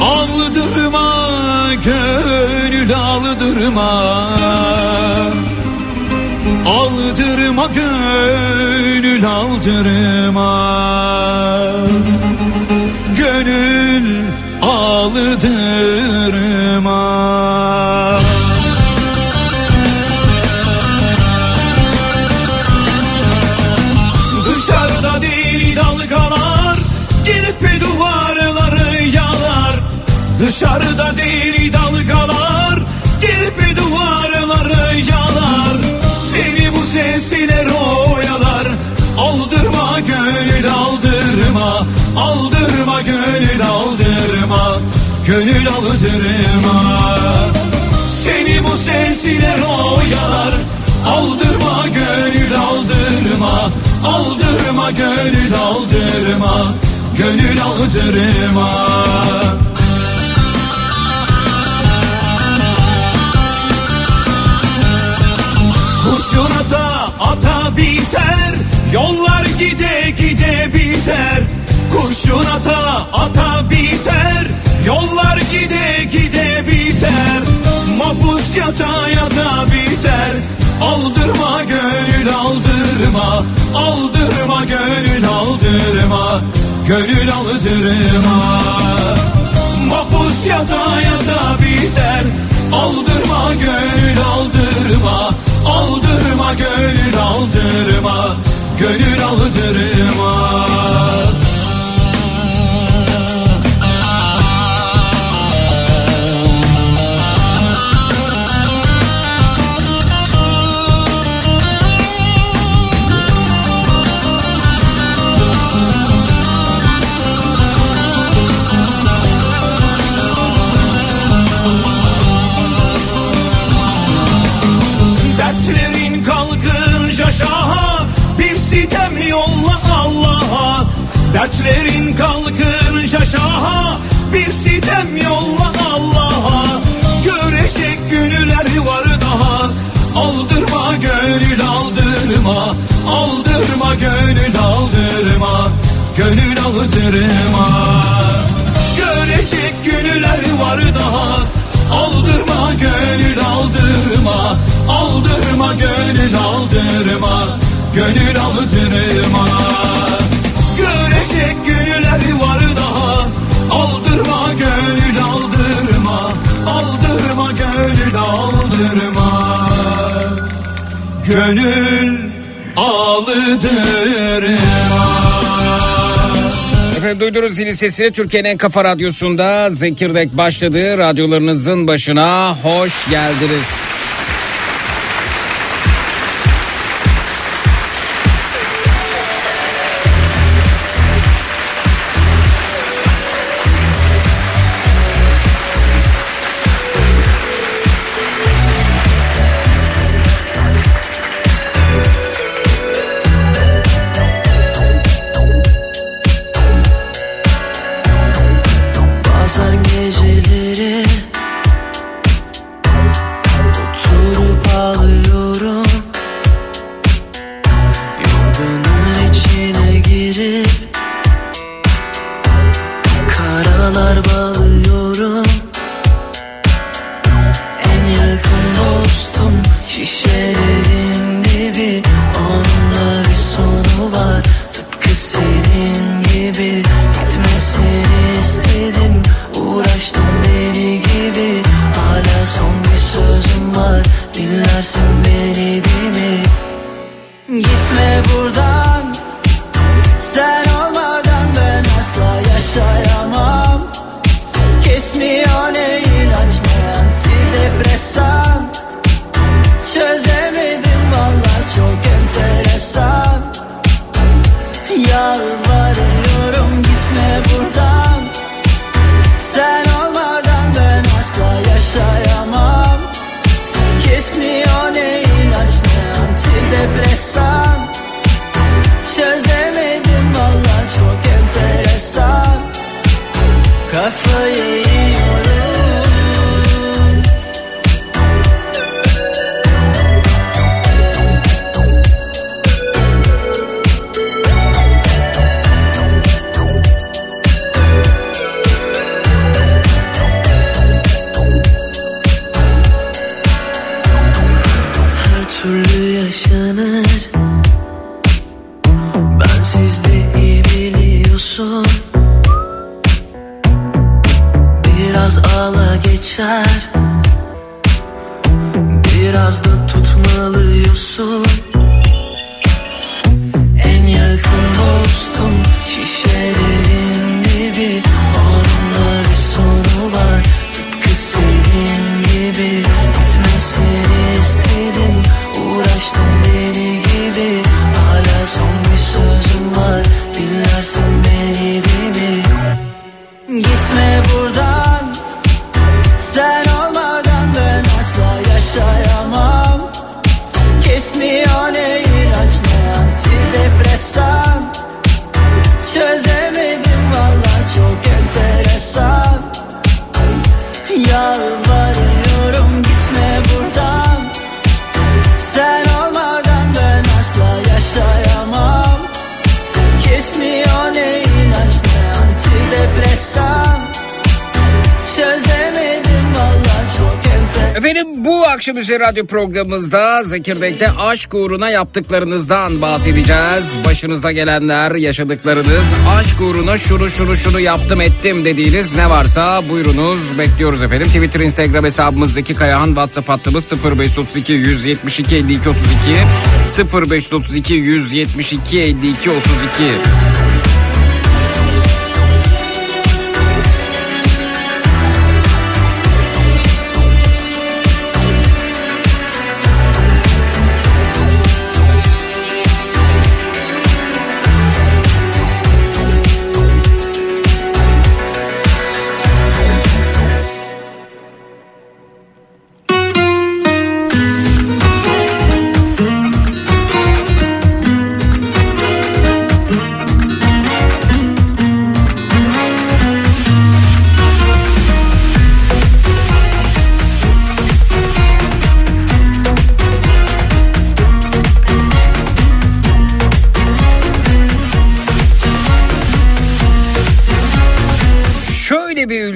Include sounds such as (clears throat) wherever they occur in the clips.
Aldırma gönül aldırma Aldırma gönül aldırma Gönül aldırma Seni bu sesler oyalar Aldırma gönül aldırma. Aldırma gönül aldırma. Gönül aldırma Kurşun ata biter. Yollar gide gide biter. Kurşun ata ata biter Yollar gide gide biter Mapus yata yata biter. Aldırma gönül aldırma Aldırma gönül aldırma Gönül aldırma. Mapus yata yata biter Aldırma gönül aldırma Aldırma gönül aldırma Gönül aldırma Dertlerin kalkınca şaşaha Bir sitem yolla Allah'a. Görecek günler var daha Aldırma gönül aldırma Aldırma gönül aldırma Gönül aldırma. Görecek günler var daha Aldırma gönül aldırma Aldırma gönül aldırma Gönül aldırma Görecek günler var daha Aldırma gönül aldırma Aldırma gönül aldırma Gönül aldırma Efendim duydunuz zili sesini Türkiye'nin en kafa radyosunda Zekirdek başladı. Radyolarınızın başına hoş geldiniz. Üzeri radyo programımızda Zekirdek'te aşk uğruna yaptıklarınızdan bahsedeceğiz. Başınıza gelenler, yaşadıklarınız, aşk uğruna şunu şunu şunu yaptım ettim dediğiniz ne varsa buyurunuz bekliyoruz efendim. Twitter, Instagram hesabımız Zeki Kayahan, WhatsApp hattımız 0532 172 52 32 0532 172 52 32.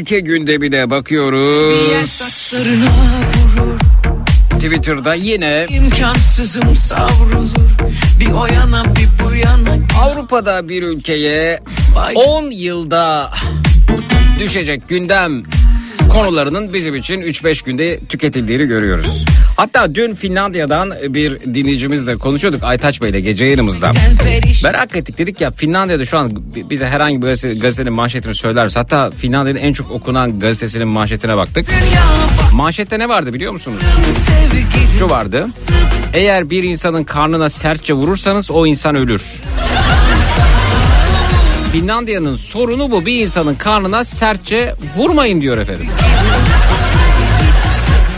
ülke gündemine bakıyoruz. vurur. Twitter'da yine imkansızım savrulur. Bir o yana bir bu yana. Avrupa'da bir ülkeye 10 yılda düşecek gündem konularının bizim için 3-5 günde tüketildiğini görüyoruz. Hatta dün Finlandiya'dan bir dinleyicimizle konuşuyorduk Aytaç Bey'le gece yayınımızda. Merak ettik dedik ya Finlandiya'da şu an bize herhangi bir gazete- gazetenin manşetini söyler misin? Hatta Finlandiya'nın en çok okunan gazetesinin manşetine baktık. Manşette ne vardı biliyor musunuz? Şu vardı. Eğer bir insanın karnına sertçe vurursanız o insan ölür. Finlandiya'nın sorunu bu. Bir insanın karnına sertçe vurmayın diyor efendim.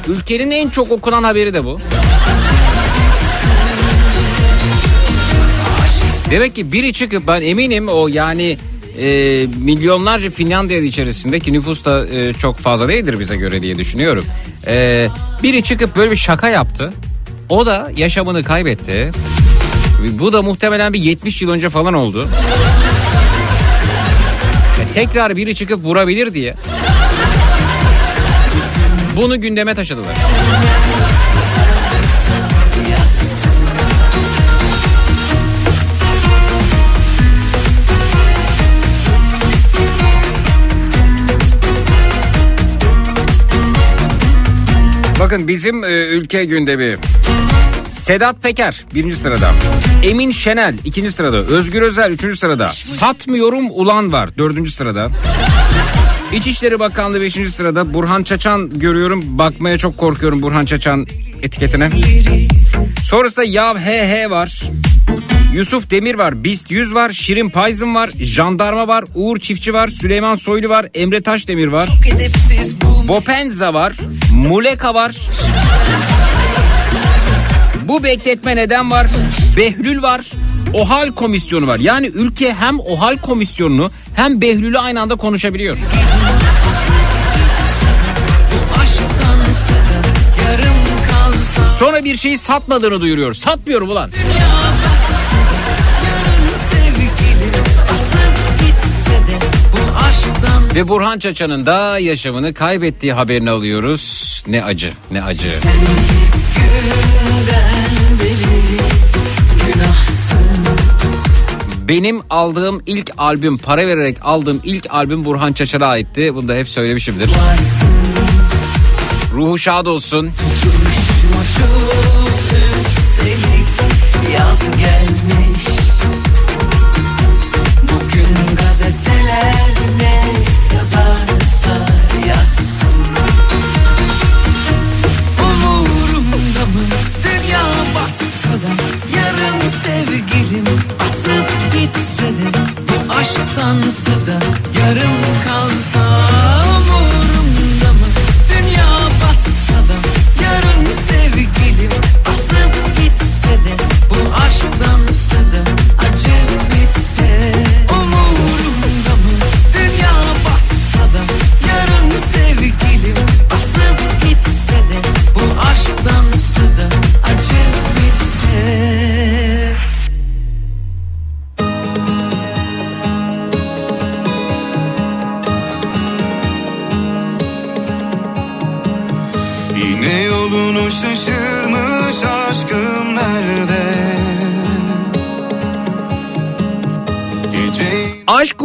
Ülkenin en çok okunan haberi de bu. Demek ki biri çıkıp ben eminim o yani e, milyonlarca Finlandiya içerisindeki nüfus da e, çok fazla değildir bize göre diye düşünüyorum. E, biri çıkıp böyle bir şaka yaptı. O da yaşamını kaybetti. Bu da muhtemelen bir 70 yıl önce falan oldu. Tekrar biri çıkıp vurabilir diye. Bunu gündeme taşıdılar. Bakın bizim e, ülke gündemi. Sedat Peker birinci sırada. Emin Şenel ikinci sırada. Özgür Özel üçüncü sırada. Satmıyorum ulan var dördüncü sırada. İçişleri Bakanlığı 5. sırada. Burhan Çaçan görüyorum. Bakmaya çok korkuyorum Burhan Çaçan etiketine. Sonrasında Yav HH var. Yusuf Demir var. Bist 100 var. Şirin Payzın var. Jandarma var. Uğur Çiftçi var. Süleyman Soylu var. Emre Taşdemir var. Bopenza var. Muleka var. Bu bekletme neden var? Behlül var. OHAL komisyonu var. Yani ülke hem OHAL komisyonunu hem Behlül'ü aynı anda konuşabiliyor. Sonra bir şeyi satmadığını duyuruyor. Satmıyorum ulan. Ve Burhan Çaçan'ın da yaşamını kaybettiği haberini alıyoruz. Ne acı, ne acı. günden Benim aldığım ilk albüm, para vererek aldığım ilk albüm Burhan Çaçan'a aitti. Bunu da hep söylemişimdir. varsın Ruhu şad olsun. Yaz gelmiş Bugün gazeteler ne yazarsa yazsın Umurumda mı dünya batsa da Yarın sevgilim gitse de Bu aşktansı da yarım kalsa Umurumda mı? Dünya batsa da Yarın sevgilim asıp gitse de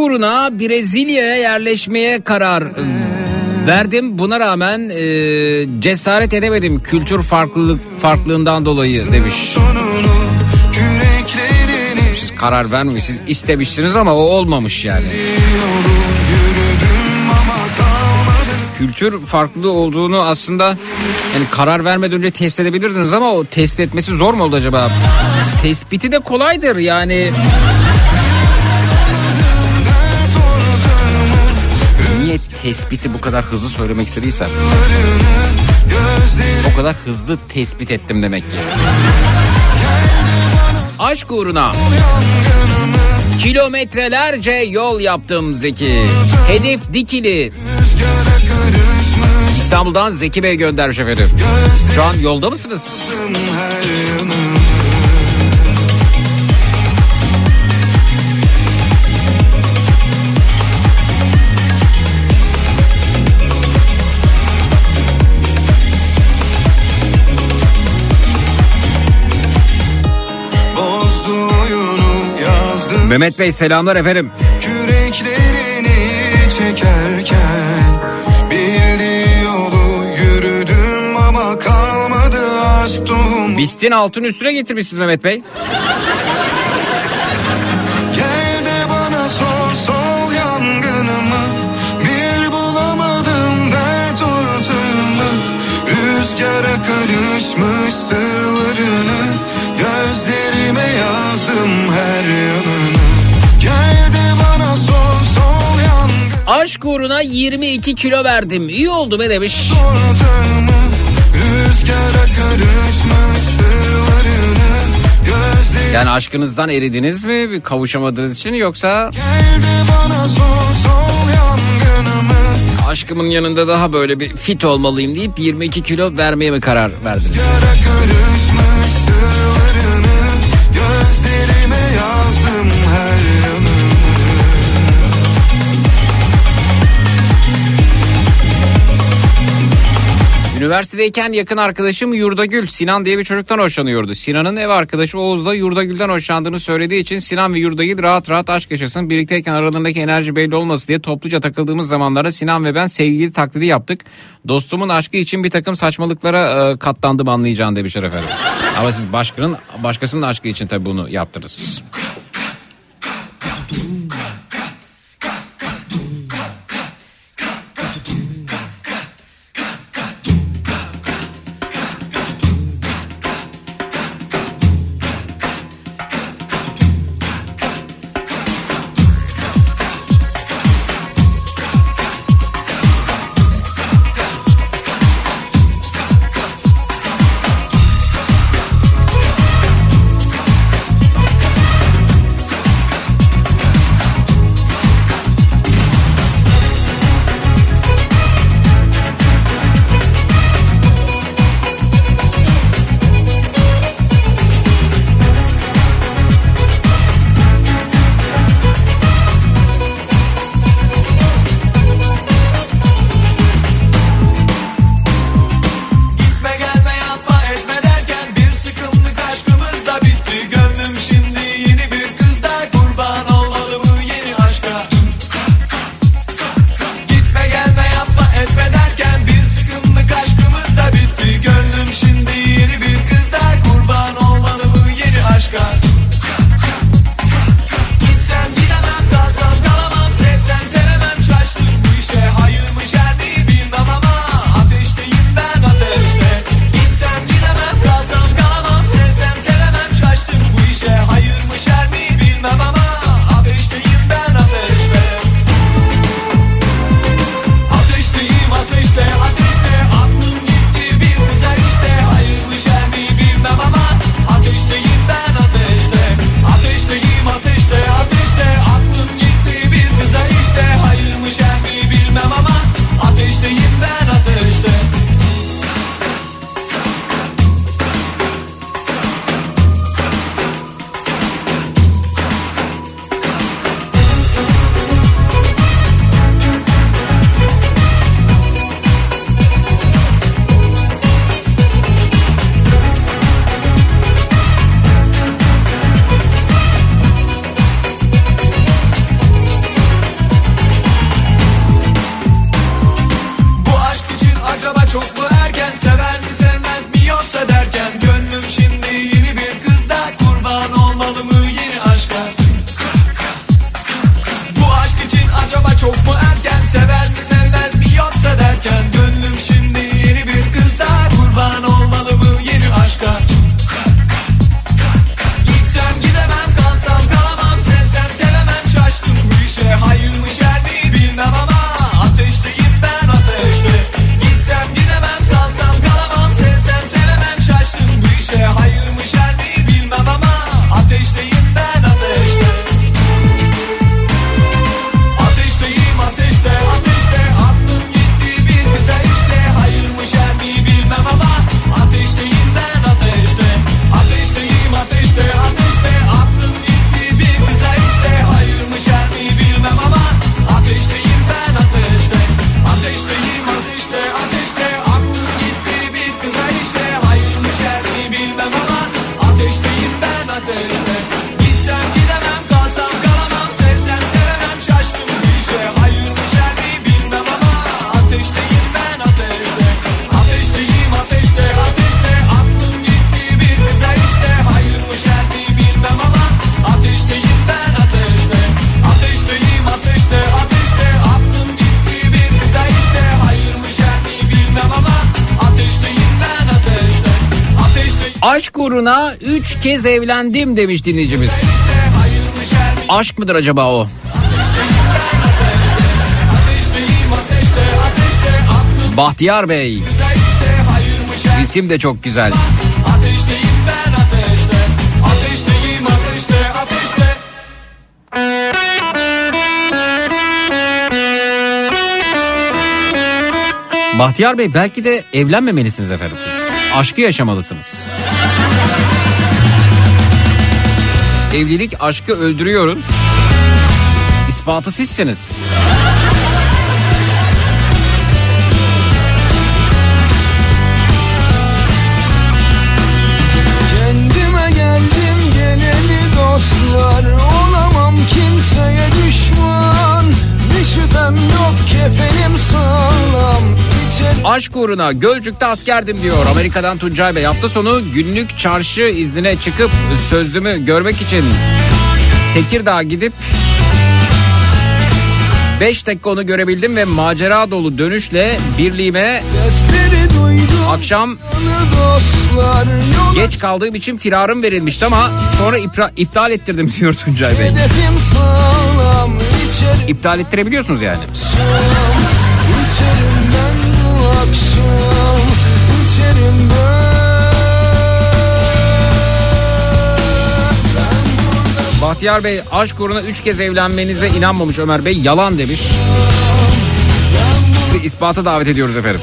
uğruna Brezilya'ya yerleşmeye karar verdim. Buna rağmen e, cesaret edemedim kültür farklılık farklılığından dolayı demiş. Siz karar vermemiş, siz istemişsiniz ama o olmamış yani. Kültür farklılığı olduğunu aslında yani karar vermeden önce test edebilirdiniz ama o test etmesi zor mu oldu acaba? Tespiti de kolaydır yani. Niye tespiti bu kadar hızlı söylemek istediysem? O kadar hızlı tespit ettim demek ki. Aşk uğruna kilometrelerce yol yaptım Zeki. Hedef dikili. İstanbul'dan Zeki Bey göndermiş efendim. Şu an yolda mısınız? Mehmet Bey selamlar efendim. Küreklerini çekerken Bildiği yolu yürüdüm ama kalmadı aşk tohum Bistin altın üstüne getirmişsiniz Mehmet Bey. Rüzgara karışmış sırlarını Gözlerime yazdım Aşk uğruna 22 kilo verdim. İyi oldu be demiş. ortağımı Rüzgara karışmış sırlarını Gözlerime Yani aşkınızdan eridiniz mi Bir kavuşamadığınız için yoksa sol aşkımın yanında daha böyle bir fit olmalıyım deyip 22 kilo vermeye mi karar verdiniz? Karışmış Üniversitedeyken yakın arkadaşım Yurdagül Sinan diye bir çocuktan hoşlanıyordu. Sinan'ın ev arkadaşı Oğuz da Yurdagül'den hoşlandığını söylediği için Sinan ve Yurdagül rahat rahat aşk yaşasın. Birlikteyken aralarındaki enerji belli olması diye topluca takıldığımız zamanlarda Sinan ve ben sevgili taklidi yaptık. Dostumun aşkı için bir takım saçmalıklara e, katlandım anlayacağın demişler efendim. Ama siz başkanın başkasının aşkı için tabii bunu yaptınız. Aşk uğruna üç kez evlendim demiş dinleyicimiz. Aşk mıdır acaba o? Bahtiyar Bey. İsim de çok güzel. Ateşteyim Bahtiyar Bey belki de evlenmemelisiniz efendim siz. Aşkı yaşamalısınız. Evlilik aşkı öldürüyorun. İspatı sizsiniz. Uğruna Gölcük'te askerdim diyor Amerika'dan Tuncay Bey. Hafta sonu günlük çarşı iznine çıkıp sözlümü görmek için Tekirdağ gidip 5 dakika onu görebildim ve macera dolu dönüşle birliğime akşam dostlar geç kaldığım için firarım verilmişti ama sonra ipra- iptal ettirdim (laughs) diyor Tuncay Bey. Sağlam İçerim İptal ettirebiliyorsunuz yani. İçerim ben bu akşam Bahtiyar Bey aşk uğruna 3 kez evlenmenize inanmamış Ömer Bey. Yalan demiş. Sizi ispata davet ediyoruz efendim.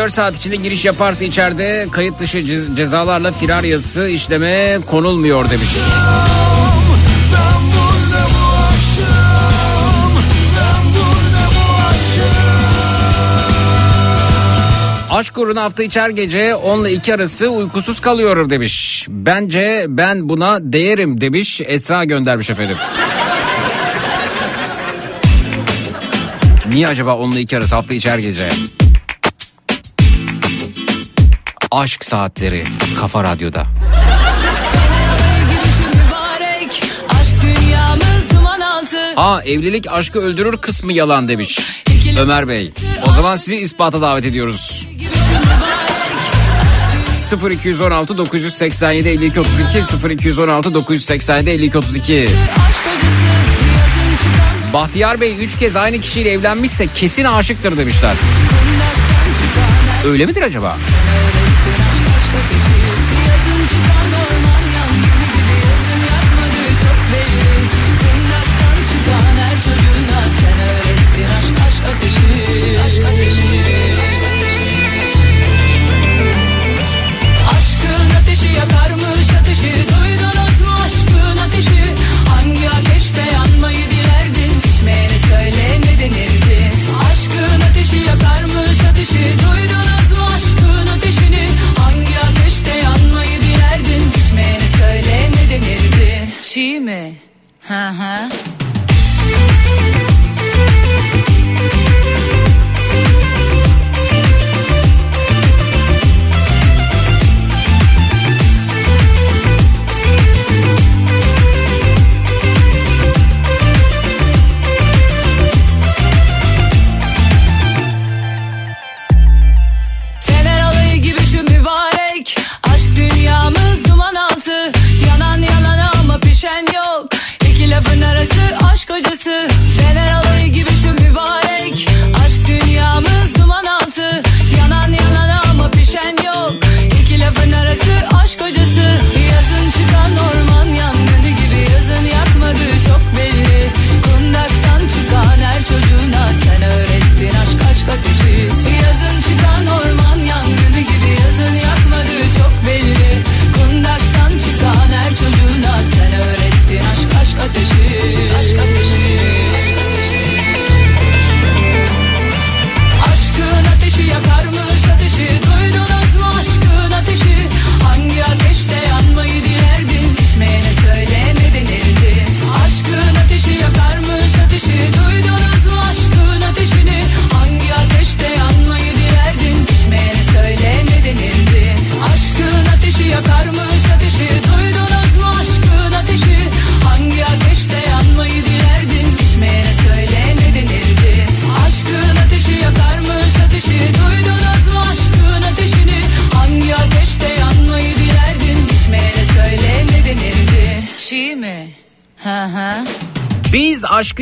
24 saat içinde giriş yaparsa içeride kayıt dışı ce- cezalarla firar yazısı işleme konulmuyor demiş. Aşk uğruna hafta içer gece 10 ile 2 arası uykusuz kalıyorum demiş. Bence ben buna değerim demiş. Esra göndermiş efendim. Niye acaba 10 ile 2 arası hafta içer gece? Aşk saatleri Kafa Radyo'da. Ha evlilik aşkı öldürür kısmı yalan demiş. Ömer Bey. O zaman sizi ispata davet ediyoruz. Gülüşü mübarek 0216 987 52 32 0216 987 52 32 Aşk acısı yazın çıkan Bahtiyar Bey 3 kez aynı kişiyle evlenmişse kesin aşıktır demişler. Öyle midir acaba?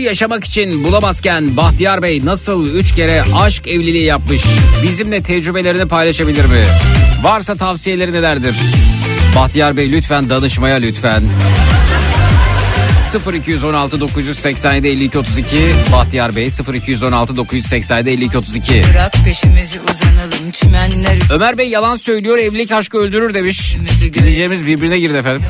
Yaşamak için bulamazken Bahtiyar Bey nasıl üç kere aşk evliliği yapmış? Bizimle tecrübelerini paylaşabilir mi? Varsa tavsiyeleri nelerdir? Bahtiyar Bey lütfen danışmaya lütfen. 0216 987 52 32 Bahtiyar Bey 0216 987 52 32 Bırak peşimizi uzanalım çimenler Ömer Bey yalan söylüyor evlilik aşkı öldürür demiş. Dinleyeceğimiz birbirine girdi efendim.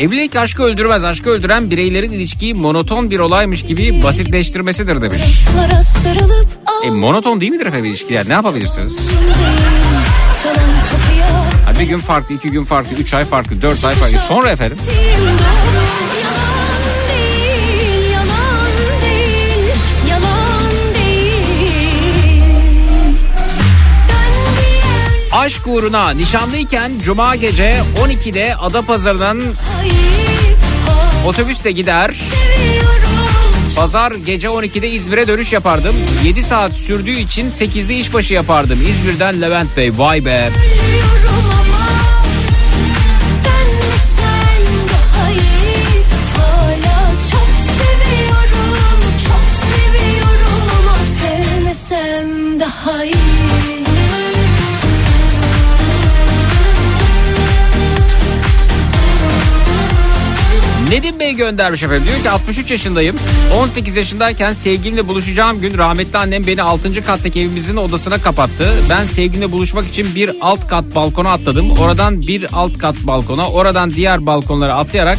Evlilik aşkı öldürmez. Aşkı öldüren bireylerin ilişkiyi monoton bir olaymış gibi basitleştirmesidir demiş. E monoton değil midir efendim ilişkiler? Ne yapabilirsiniz? bir gün farklı, iki gün farklı, üç ay farklı, dört ay farklı. Sonra efendim aşk uğruna nişanlıyken cuma gece 12'de Adapazarı'ndan ayıp ha, otobüsle gider. Pazar gece 12'de İzmir'e dönüş yapardım. 7 saat sürdüğü için 8'de işbaşı yapardım. İzmir'den Levent Bey. Vay be. Ölüyorum Nedim Bey göndermiş efendim. Diyor ki 63 yaşındayım. 18 yaşındayken sevgilimle buluşacağım gün rahmetli annem beni 6. kattaki evimizin odasına kapattı. Ben sevgilimle buluşmak için bir alt kat balkona atladım. Oradan bir alt kat balkona, oradan diğer balkonlara atlayarak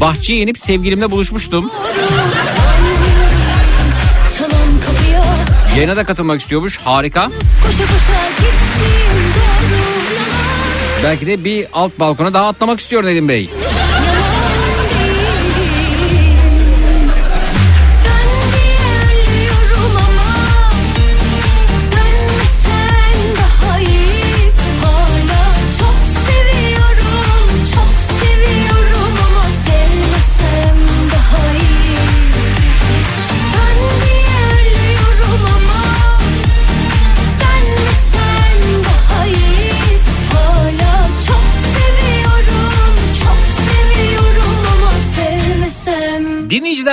bahçeye inip sevgilimle buluşmuştum. Yayına da katılmak istiyormuş. Harika. koşa koşa. Belki de bir alt balkona daha atlamak istiyor Nedim Bey.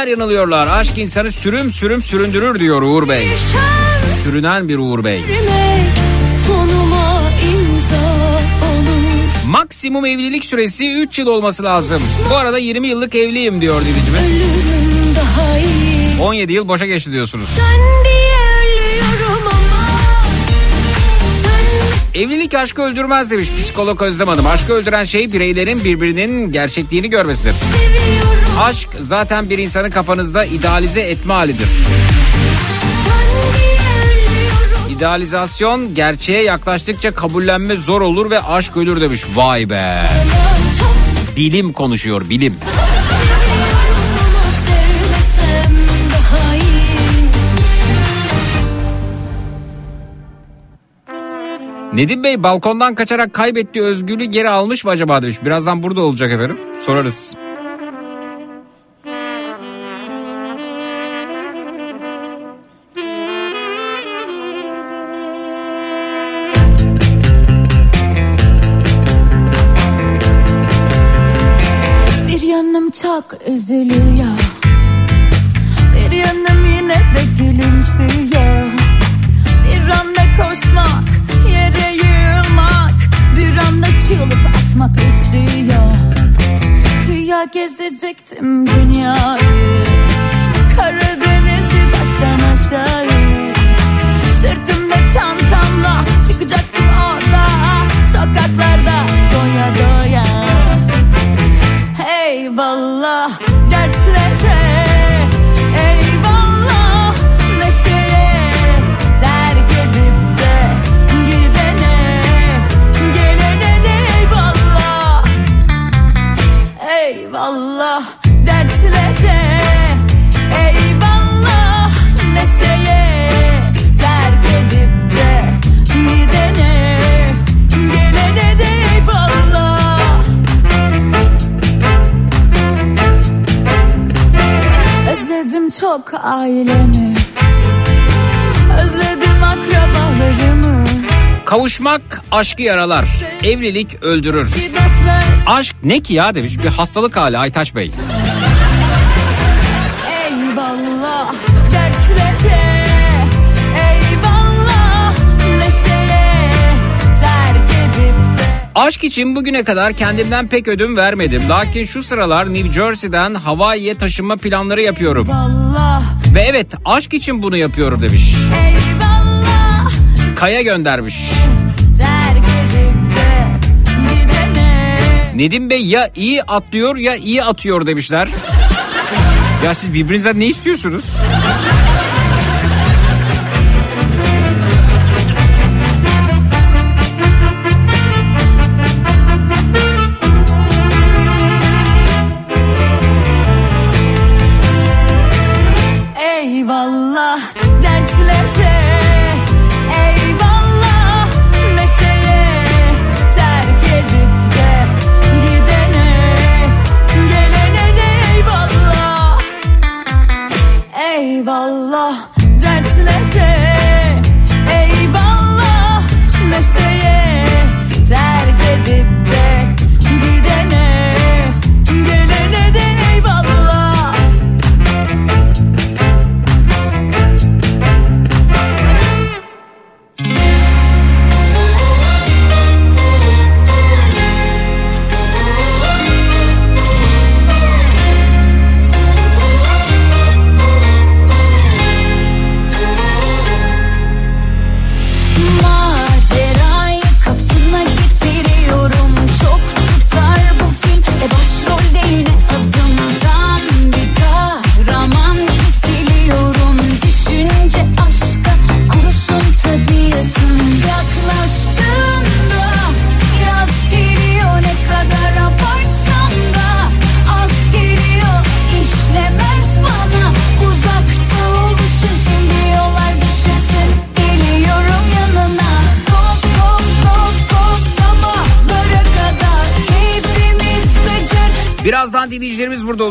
Dinleyiciler yanılıyorlar. Aşk insanı sürüm sürüm süründürür diyor Uğur Bey. Sürünen bir Uğur Bey. Maksimum evlilik süresi 3 yıl olması lazım. Bu arada 20 yıllık evliyim diyor dinleyicimiz. Ölürüm daha iyi. 17 yıl boşa geçti diyorsunuz. Ben Evlilik aşkı öldürmez demiş psikolog Özlem Hanım. Aşkı öldüren şey bireylerin birbirinin gerçekliğini görmesidir. seviyorum. Aşk zaten bir insanı kafanızda idealize etme halidir. İdealizasyon gerçeğe yaklaştıkça kabullenme zor olur ve aşk ölür demiş. Vay be. Çok Bilim konuşuyor bilim. seviyorum Nedim Bey balkondan kaçarak kaybettiği özgürlüğü geri almış mı acaba demiş. Birazdan burada olacak efendim. Sorarız. Gezecektim dünyayı çok ailemi Özledim akrabalarımı Kavuşmak aşkı yaralar. Evlilik öldürür. Aşk ne ki ya demiş bir hastalık hali Aytaç Bey. Aşk için bugüne kadar kendimden pek ödün vermedim. Lakin şu sıralar New Jersey'den Hawaii'ye taşınma planları yapıyorum. Eyvallah Ve evet aşk için bunu yapıyorum demiş. Eyvallah Kaya göndermiş. Nedim Bey ya iyi atlıyor ya iyi atıyor demişler. Ya siz birbirinizden ne istiyorsunuz?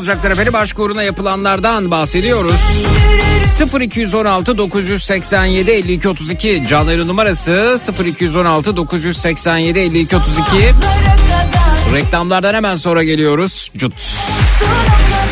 Olacaklar efendim. Aşk yapılanlardan bahsediyoruz. 0216 987 52 32 canlı numarası 0216 987 52 32 Sabahlara kadar reklamlardan hemen sonra geliyoruz. Cut. Sona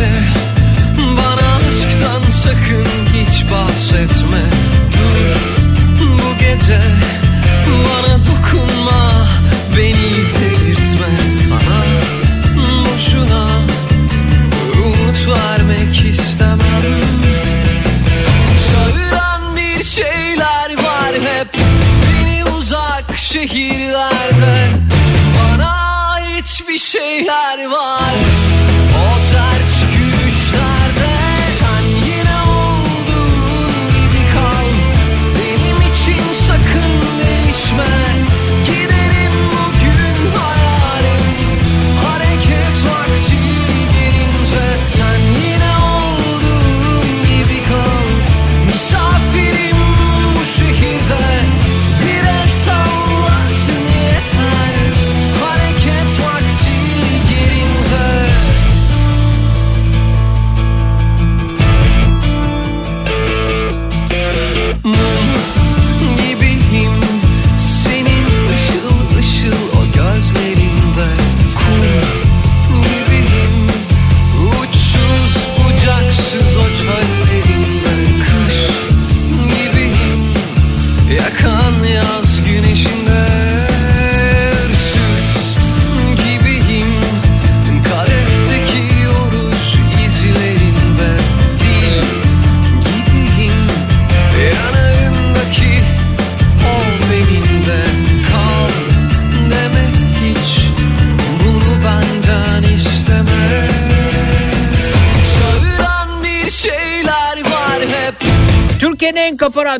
bu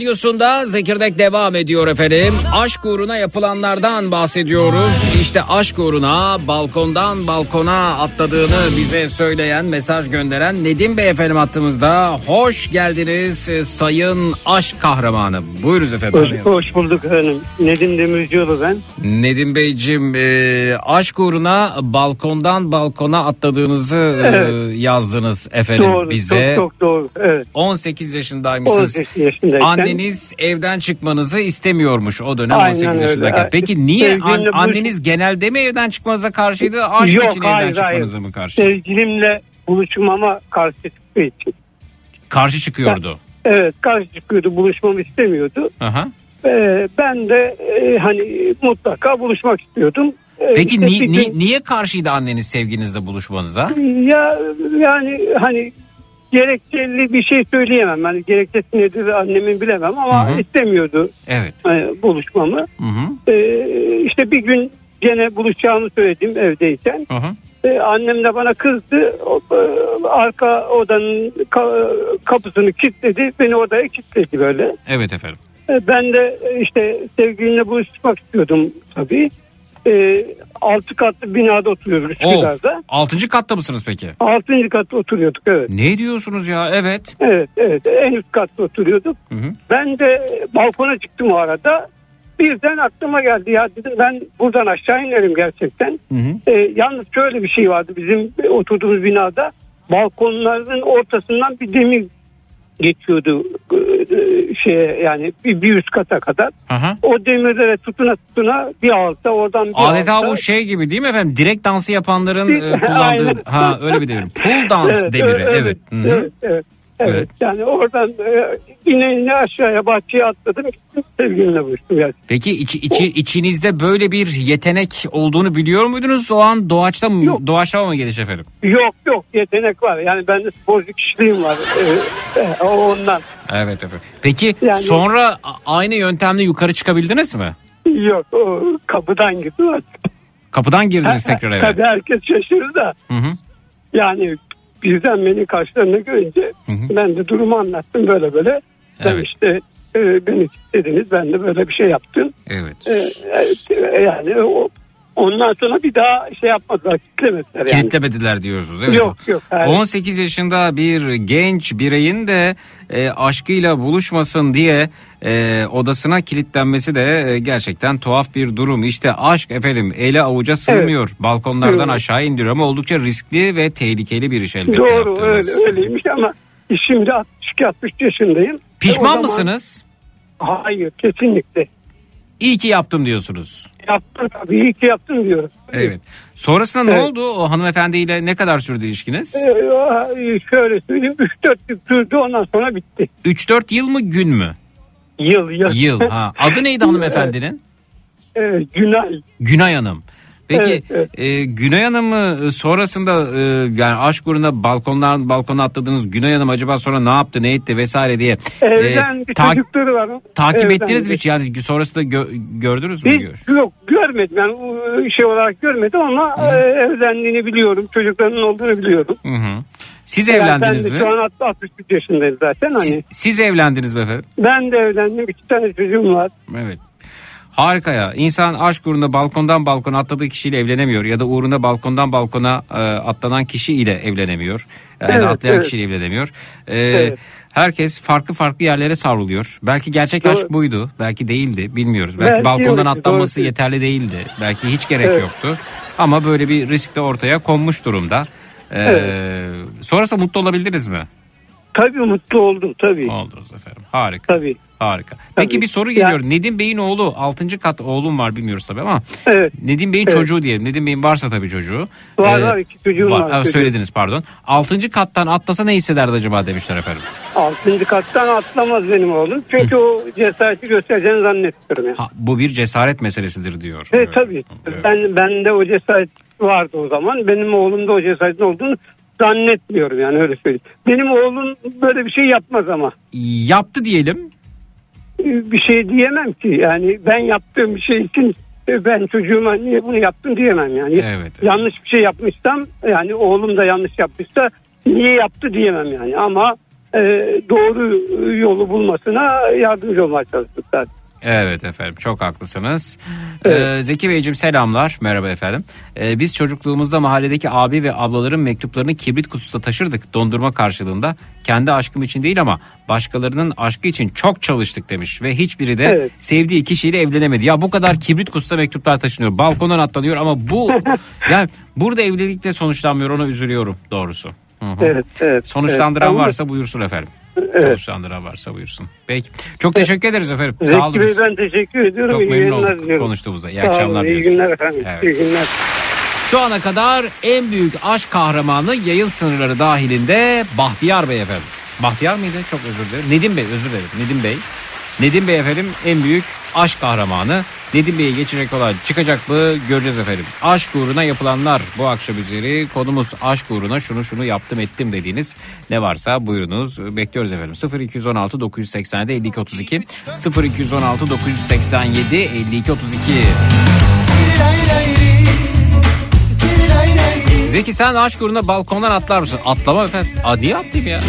Radyosu'nda Zekirdek devam ediyor efendim. Aşk uğruna yapılanlardan bahsediyoruz. İşte aşk uğruna balkondan balkona atladığını bize söyleyen, mesaj gönderen Nedim Bey efendim hattımızda. Hoş geldiniz e, sayın aşk kahramanı. Buyurunuz efendim. Hoş, hoş bulduk efendim. Nedim Demircioğlu ben. Nedim Beyciğim e, aşk uğruna balkondan balkona atladığınızı e, yazdınız efendim Doğru, bize. çok çok doğru. Evet. 18 yaşındaymışsınız. 18 yaşındayken. Anneniz evden çıkmanızı istemiyormuş o dönem Aynen 18 öyle. yaşındayken. Peki niye Sevgilimle an- anneniz genelde mi evden çıkmanıza karşıydı? Aşk Yok için evden hayır hayır. çıkmanıza mı karşı? Sevgilimle buluşmama karşı çıktığı için. Karşı çıkıyordu. Evet karşı çıkıyordu buluşmamı istemiyordu. Aha. Ee, ben de e, hani mutlaka buluşmak istiyordum. Ee, Peki işte ni- ni- niye karşıydı anneniz sevginizle buluşmanıza? Ya yani hani gerekçeli bir şey söyleyemem. Hani gerekçesi nedir annemin bilemem ama Hı hı. istemiyordu Evet. e, buluşmamı. Hı hı. Ee, işte bir gün gene buluşacağımı söyledim evdeyken. Hı hı. Ee, annem de bana kızdı. O, e, arka odanın ka- kapısını kilitledi. Beni odaya kilitledi böyle. Evet efendim. Ben de e, işte sevgilimle buluşmak istiyordum tabii. Ee, altı katlı binada oturuyoruz Of. Üsküdar'da. Altıncı katta mısınız peki? Altıncı katta oturuyorduk evet. Ne diyorsunuz ya? Evet. Evet evet en üst katta oturuyorduk. Hı hı. Ben de balkona çıktım o arada. Birden aklıma geldi ya dedim ben buradan aşağı inerim gerçekten. Hı hı. Ee, yalnız şöyle bir şey vardı bizim oturduğumuz binada balkonların ortasından bir demir geçiyordu e, şeye yani bir, bir üst kata kadar. Aha. O demirlere tutuna tutuna bir alta oradan bir Adeta alta. bu şey gibi değil mi efendim? Direkt dansı yapanların e, (laughs) kullandığı ha öyle bir devrim. Pull dans Evet, demiri. Evet. evet, evet, evet, evet. Evet. Yani oradan e, ine ine aşağıya bahçeye atladım. Gittim sevgilimle buluştum. Yani. Peki içi, içi, içinizde böyle bir yetenek olduğunu biliyor muydunuz? O an doğaçta mı, Yok. doğaçlama mı geliş efendim? Yok yok yetenek var. Yani bende sporcu kişiliğim var. Ee, e, ondan. Evet efendim. Peki Yani- sonra aynı yöntemle yukarı çıkabildiniz mi? Yok o kapıdan artık. Kapıdan girdiniz tekrar eve. Tabii herkes şaşırdı da. Hı hı. Yani birden beni karşılarına görünce Hı hı. ben de durumu anlattım böyle böyle. Ben Evet. işte e, beni istediniz ben de böyle bir şey yaptım. Evet. E, e, yani o, ondan sonra bir daha şey yapmadılar kitlemediler yani. Kilitlemediler diyorsunuz. Evet. Yok, yok, hayır. 18 yaşında bir genç bireyin de e, aşkıyla buluşmasın diye e, odasına kilitlenmesi de e, gerçekten tuhaf bir durum. İşte aşk efendim ele avuca sığmıyor. Balkonlardan Evet. aşağı indiriyor ama oldukça riskli ve tehlikeli bir iş elbette Doğru yaptığınız. öyle, öyleymiş ama şimdi 62-63 yaşındayım. E, Pişman zaman- mısınız? Hayır kesinlikle. İyi ki yaptım diyorsunuz. Yaptım tabii iyi ki yaptım diyorum. Evet. Sonrasında ne Evet. oldu? O hanımefendiyle ne kadar sürdü ilişkiniz? Ee, şöyle söyleyeyim 3-4 yıl sürdü ondan sonra bitti. 3-4 yıl mı gün mü? Yıl yıl. Yıl. Ha. Adı neydi (laughs) hanımefendinin? Evet, Günay. Günay Hanım. Peki Evet, evet. e, Günay Hanım'ı sonrasında e, yani aşk uğruna balkondan balkona atladığınız Günay Hanım acaba sonra ne yaptı ne etti vesaire diye Evden e, bir ta- çocukları var. takip Evden ettiniz mi hiç yani sonrasında gö- gördünüz mü? Hiç yok görmedim ben o şey olarak görmedim ama e, evlendiğini biliyorum çocuklarının olduğunu biliyorum. Hı hı. Siz Yani evlendiniz ben mi? Şu an 63 yaşındayım zaten hani. Siz evlendiniz mi efendim? Ben de evlendim iki tane çocuğum var. Evet. Harika ya. İnsan aşk uğruna balkondan balkona atladığı kişiyle evlenemiyor ya da uğruna balkondan balkona e, atlanan kişiyle evlenemiyor. Yani Evet, atlayan evet. kişiyle evlenemiyor. E, Evet. Herkes farklı farklı yerlere savruluyor. Belki gerçek aşk buydu. Belki değildi. Bilmiyoruz. Belki, Belki balkondan yoktu, atlanması doğru. yeterli değildi. Belki hiç gerek Evet. yoktu. Ama böyle bir risk de ortaya konmuş durumda. E, Sonrasında mutlu olabildiniz mi? Tabii mutlu oldum tabii. Oldunuz efendim. Harika. Tabii. Harika. Peki Tabii. bir soru geliyor. Nedim Bey'in oğlu 6. kat oğlum var bilmiyoruz tabii ama Evet. Nedim Bey'in Evet. çocuğu diyelim. Nedim Bey'in varsa tabii çocuğu. Var, var, iki çocuğum var, Ha, çocuğum. söylediniz pardon. 6. kattan atlasa ne hissederdi acaba demişler efendim. Altıncı kattan atlamaz benim oğlum. Çünkü o cesareti göstereceğini zannetmiyorum. Yani. Ha, bu bir cesaret meselesidir diyor. E, Evet. tabii. Evet. Ben bende o cesaret vardı o zaman. Benim oğlumda o cesaretin olduğunu zannetmiyorum yani öyle söyleyeyim. Benim oğlum böyle bir şey yapmaz ama. Yaptı diyelim. Bir şey diyemem ki. Yani ben yaptığım bir şey için e, ben çocuğuma niye bunu yaptın diyemem yani. Evet, evet. Yanlış bir şey yapmışsam yani oğlum da yanlış yapmışsa niye yaptı diyemem yani. Ama e, doğru yolu bulmasına yardımcı olmaya çalıştık zaten. Evet efendim çok haklısınız. Evet. Ee, Zeki Beyciğim selamlar. Merhaba efendim. Ee, biz çocukluğumuzda mahalledeki abi ve ablaların mektuplarını kibrit kutusunda taşırdık dondurma karşılığında. Kendi aşkım için değil ama başkalarının aşkı için çok çalıştık demiş. Ve hiçbiri de Evet. sevdiği kişiyle evlenemedi. Ya bu kadar kibrit kutusunda mektuplar taşınıyor. Balkondan atlanıyor ama bu (laughs) yani burada evlilikle sonuçlanmıyor ona üzülüyorum doğrusu. Hı hı. Evet, evet. Sonuçlandıran evet. Varsa buyursun efendim. Evet. Sonuçlandıran varsa buyursun. Peki. Çok teşekkür ederiz efendim. Sağ Zeki olun. Bey ben teşekkür ediyorum. Çok İyi memnun olduk diliyorum. konuştuğumuza. İyi Sağ olun, akşamlar İyi diliyoruz. günler efendim. Evet. İyi günler. Şu ana kadar en büyük aşk kahramanı yayın sınırları dahilinde Bahtiyar Bey efendim. Bahtiyar mıydı? Çok özür dilerim. Nedim Bey özür dilerim. Nedim Bey. Nedim Bey efendim en büyük aşk kahramanı. Nedim Bey'i geçecek olan çıkacak mı göreceğiz efendim. Aşk uğruna yapılanlar bu akşam üzeri konumuz aşk uğruna şunu şunu yaptım ettim dediğiniz ne varsa buyurunuz bekliyoruz efendim. 0216 987 52 32 0216 987 52 32 Zeki sen aşk uğruna balkondan atlar mısın? Atlama efendim. Aa, niye atlayayım ya?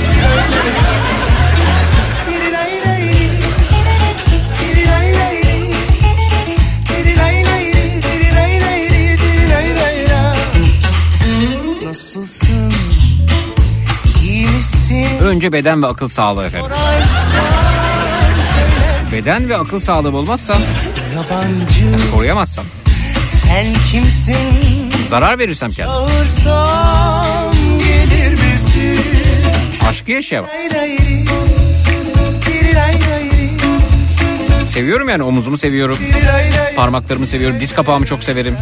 Nasılsın? İyi misin? Önce beden ve akıl sağlığı efendim. Beden ve akıl sağlığım olmazsa Yabancı koruyamazsam, sen kimsin? zarar verirsem kendime. Çağırsam gelir misin? Aşkı yaşayamam. Seviyorum yani omuzumu seviyorum. Parmaklarımı seviyorum. Diz kapağımı çok severim.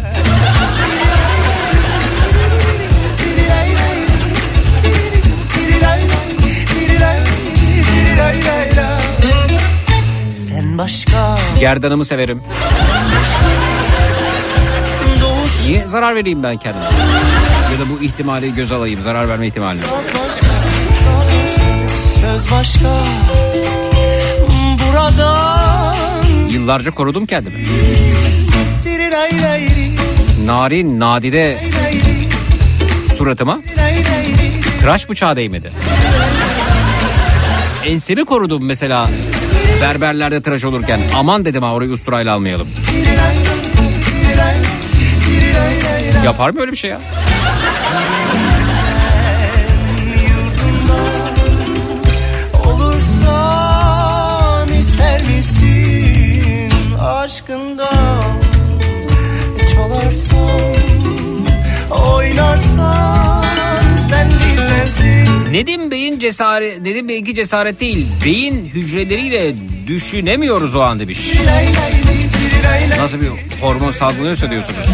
Başka Gerdanımı severim. Niye zarar vereyim ben kendime? Ya da bu ihtimali göz alayım. Zarar verme ihtimalini. söz başka. Buradan Yıllarca korudum kendimi. Narin, nadide suratıma tıraş bıçağı değmedi. Ensemi korudum mesela berberlerde tıraş olurken. Aman dedim ha orayı usturayla almayalım. Yapar mı öyle bir şey ya? Aşkından Çalarsan oynarsan sen bizdensin Nedim Bey'in cesaret, Nedim Bey'inki cesaret değil. Beyin hücreleriyle düşünemiyoruz o an demiş. Lay, Nasıl bir hormon salgılıyorsa diyorsunuz.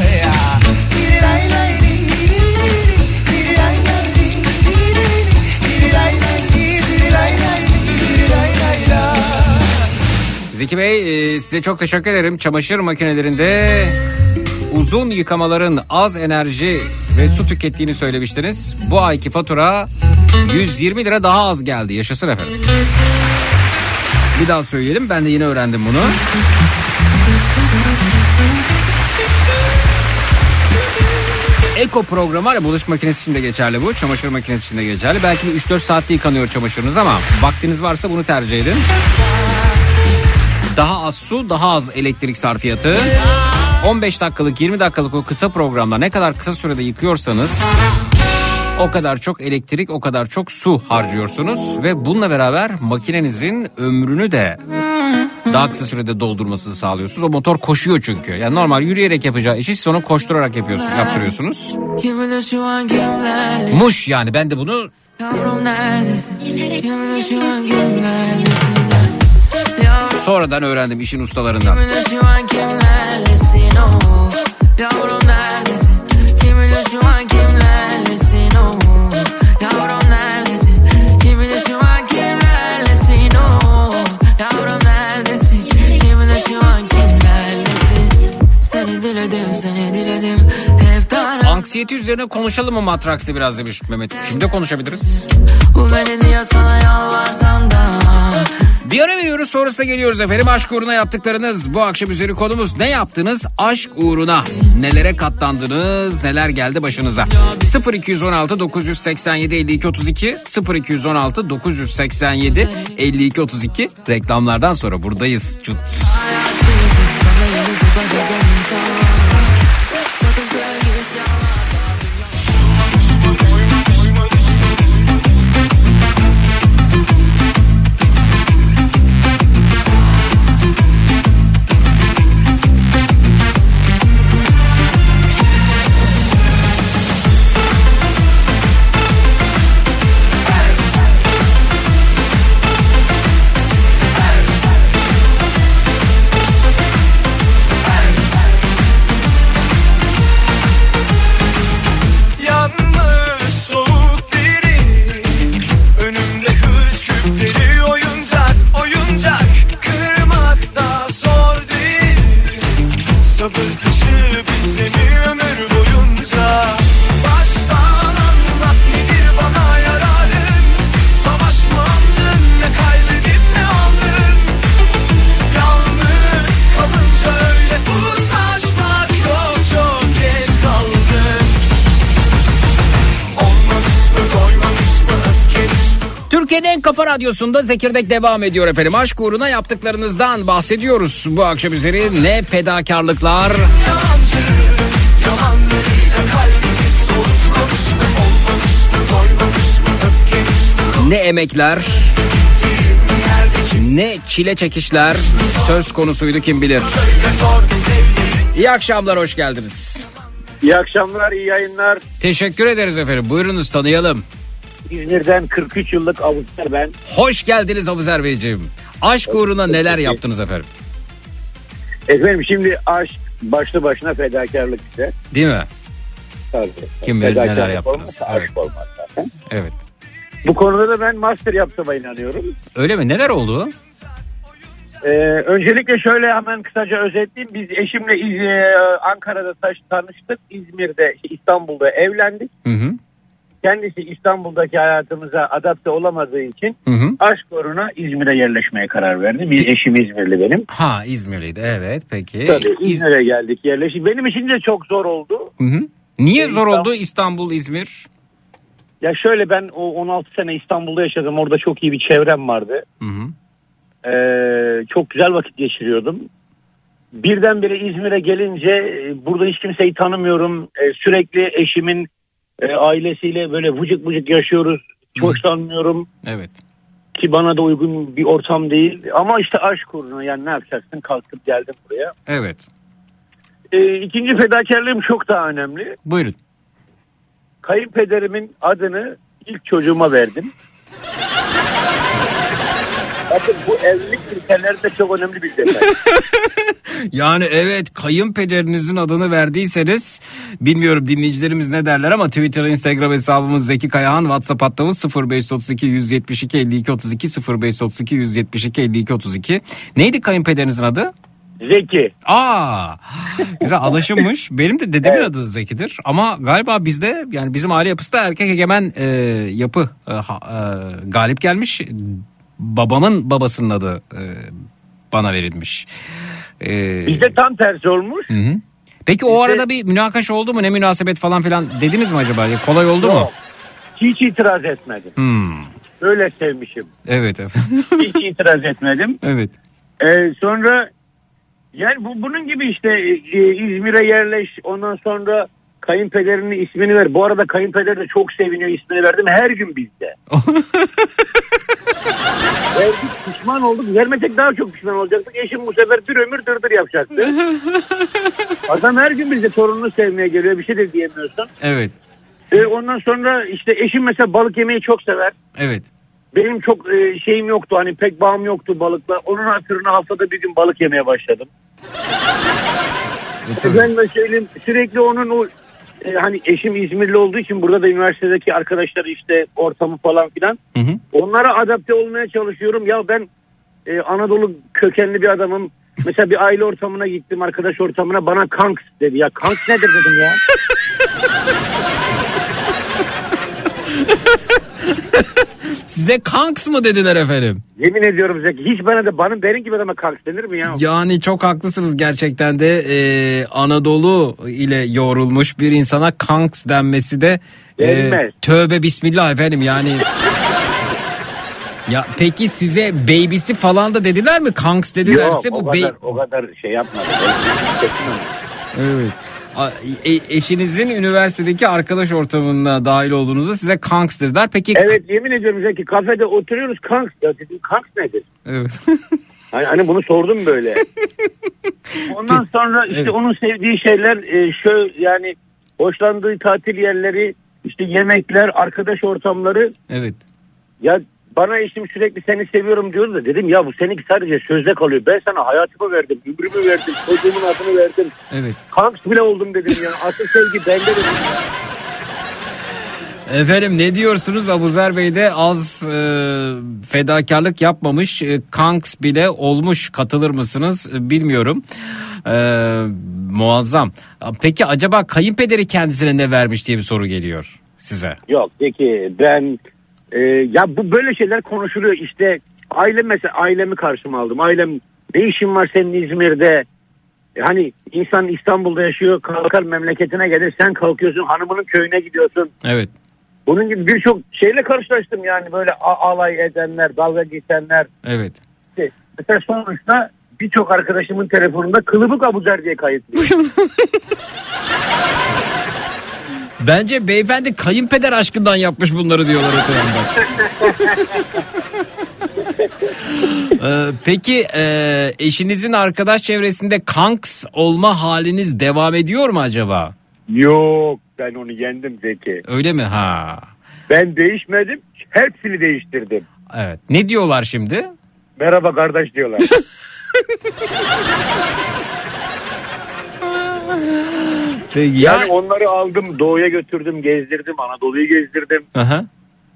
Zeki Bey e, size çok teşekkür ederim. Çamaşır makinelerinde uzun yıkamaların az enerji ve su tükettiğini söylemiştiniz. Bu ayki fatura 120 lira daha az geldi. Yaşasın efendim. Bir daha söyleyelim. Ben de yine öğrendim bunu. Eko programı var ya bulaşık makinesi için de geçerli bu. Çamaşır makinesi için de geçerli. Belki bir 3-4 saatte yıkanıyor çamaşırınız ama vaktiniz varsa bunu tercih edin. Daha az su, daha az elektrik sarfiyatı. 15 dakikalık, 20 dakikalık o kısa programda ne kadar kısa sürede yıkıyorsanız o kadar çok elektrik, o kadar çok su harcıyorsunuz ve bununla beraber makinenizin ömrünü de daha kısa sürede doldurmasını sağlıyorsunuz. O motor koşuyor çünkü. Yani normal yürüyerek yapacağı işi onu koşturarak yapıyorsunuz, yaptırıyorsunuz. Muş yani ben de bunu sonradan öğrendim işin ustalarından. Tanrım Anksiyete üzerine konuşalım mı Matraks'ı biraz demiş Mehmet. Şimdi konuşabiliriz. Bir ara veriyoruz sonrasında geliyoruz efendim. Aşk uğruna yaptıklarınız bu akşam üzeri konumuz ne yaptınız? Aşk uğruna nelere katlandınız? Neler geldi başınıza? 0216 987 52 32 0216 987 52 32 reklamlardan sonra buradayız. Cut. Radyosunda Zekirdek devam ediyor efendim. Aşk uğruna yaptıklarınızdan bahsediyoruz. Bu akşam üzeri ne fedakarlıklar, Yalancı yalanlarıyla kalbini soğutmamış mı Olmamış mı doymamış mı öfkeniz mi ne emekler, ne çile çekişler söz konusuydu kim bilir. İyi akşamlar hoş geldiniz. İyi akşamlar, iyi yayınlar. Teşekkür ederiz efendim. Buyurunuz tanıyalım. İzmir'den 43 yıllık avuçlar ben. Hoş geldiniz Abuzer Beyciğim. Aşk uğruna neler yaptınız efendim? Efendim şimdi aşk başlı başına fedakarlık işte. Değil mi? Tabii. Kim bilir neler Fedakarlık yaptınız. aşk olmaz zaten. Evet. Bu konuda da ben master yaptığıma inanıyorum. Öyle mi? Neler oldu? Ee, öncelikle şöyle hemen kısaca özetleyeyim. Biz eşimle İz- e, Ankara'da tanıştık. İzmir'de, İstanbul'da evlendik. Hı hı. Kendisi İstanbul'daki hayatımıza adapte olamadığı için Hı hı. aşk uğruna İzmir'e yerleşmeye karar verdi. Bir eşim İzmirli benim. Ha İzmirliydi evet peki. Tabii İz- İzmir'e geldik yerleşik. Benim için de çok zor oldu. Hı hı. Niye Ee, zor İstanbul- oldu İstanbul İzmir? Ya şöyle ben o 16 sene İstanbul'da yaşadım. Orada çok iyi bir çevrem vardı. Hı hı. Ee, çok güzel vakit geçiriyordum. Birdenbire İzmir'e gelince e, burada hiç kimseyi tanımıyorum. E, sürekli eşimin e, ailesiyle böyle vıcık vıcık yaşıyoruz. Çok sanmıyorum Evet. ki bana da uygun bir ortam değil. Ama işte aşk uğruna yani ne yapacaksın kalkıp geldim buraya. Evet. E, ikinci fedakarlığım çok daha önemli. Buyurun. Kayınpederimin adını ilk çocuğuma verdim. (laughs) Bakın bu evlilik kriterlerinde çok önemli bir detay. (laughs) Yani evet kayınpederinizin adını verdiyseniz bilmiyorum dinleyicilerimiz ne derler ama Twitter, Instagram hesabımız Zeki Kayahan, WhatsApp hattımız 0532 172 52 32 0532 172 52 32. Neydi kayınpederinizin adı? Zeki. Aa, güzel alışılmış. Benim de dedemin Evet. adı Zeki'dir. Ama galiba bizde yani bizim aile yapısı da erkek egemen e, yapı e, ha- e, galip gelmiş. Babamın babasının adı e, bana verilmiş. E, Bizde tam tersi olmuş. Hı hı. Peki o arada bir münakaşa oldu mu? Ne münasebet falan filan dediniz mi acaba? Ya Kolay oldu mu? Yok. Hiç itiraz etmedim. Hmm. Öyle sevmişim. Evet efendim. (laughs) Hiç itiraz etmedim. evet. Ee, sonra yani bu bunun gibi işte e, İzmir'e yerleş ondan sonra kayınpederinin ismini ver. Bu arada kayınpeder de çok seviniyor ismini verdim her gün bizde. (laughs) Verdik pişman olduk. Vermesek daha çok pişman olacaktık. Eşim bu sefer bir ömür dırdır yapacaktı. (laughs) Adam her gün bizde torununu sevmeye geliyor. Bir şey de diyemiyorsun. Evet. Ee, ondan sonra işte eşim mesela balık yemeyi çok sever. Evet. Benim çok e, şeyim yoktu hani pek bağım yoktu balıkla. Onun hatırına haftada bir gün balık yemeye başladım. E. Ben de söyleyeyim sürekli onun o e, hani eşim İzmirli olduğu için burada da üniversitedeki arkadaşları işte ortamı falan filan. Hı hı. Onlara adapte olmaya çalışıyorum. Ya ben e, Anadolu kökenli bir adamım. Mesela bir aile ortamına gittim arkadaş ortamına bana kanks dedi. Ya kanks nedir dedim ya. (laughs) Size kanks mı dediler efendim? Yemin ediyorum Zeki hiç bana da bana benim gibi adama kalk denir mi ya? Yani çok haklısınız gerçekten de e, Anadolu ile yoğrulmuş bir insana kanks denmesi de e, Denmez. tövbe bismillah efendim yani. ya peki size baby'si falan da dediler mi? Kanks dedilerse Yok bu o bey- kadar, o kadar şey yapmadım. Evet. E- eşinizin üniversitedeki arkadaş ortamına dahil olduğunuzda size kanks dediler. Peki evet yemin ediyorum Zeki kafede oturuyoruz kanks. Ya dedim kanks nedir? Evet. (laughs) Hani, hani bunu sordum böyle. (laughs) Ondan sonra işte Evet. onun sevdiği şeyler e, şöyle yani hoşlandığı tatil yerleri işte yemekler arkadaş ortamları evet. ya bana eşim sürekli seni seviyorum diyordu da dedim ya bu seninki sadece sözde kalıyor. Ben sana hayatımı verdim, ömrümü verdim, çocuğumun adını verdim. Evet. Kanks bile oldum dedim ya. Asıl sevgi bende dedim. Efendim ne diyorsunuz Abuzer Bey de az e, fedakarlık yapmamış e, kanks bile olmuş katılır mısınız E, bilmiyorum E, muazzam peki acaba kayınpederi kendisine ne vermiş diye bir soru geliyor size Yok peki ben e, ya bu böyle şeyler konuşuluyor. İşte ailem mesela ailemi karşıma aldım. Ailem ne işin var senin İzmir'de? E, hani insan İstanbul'da yaşıyor kalkar memleketine gelir. Sen kalkıyorsun hanımının köyüne gidiyorsun. Evet. Bunun gibi birçok şeyle karşılaştım yani. Böyle a- alay edenler dalga geçenler. Evet. İşte mesela sonuçta birçok arkadaşımın telefonunda kılıbık Abuzer diye kayıtlı. (laughs) bence beyefendi kayınpeder aşkından yapmış bunları diyorlar öte. (laughs) Ee, peki e, eşinizin arkadaş çevresinde kanks olma haliniz devam ediyor mu acaba? Yok ben onu yendim Zeki. Öyle mi? Ha. Ben değişmedim hepsini değiştirdim. Evet. Ne diyorlar şimdi? Merhaba kardeş diyorlar. (laughs) Peki Yani onları aldım doğuya götürdüm gezdirdim Anadolu'yu gezdirdim. Aha.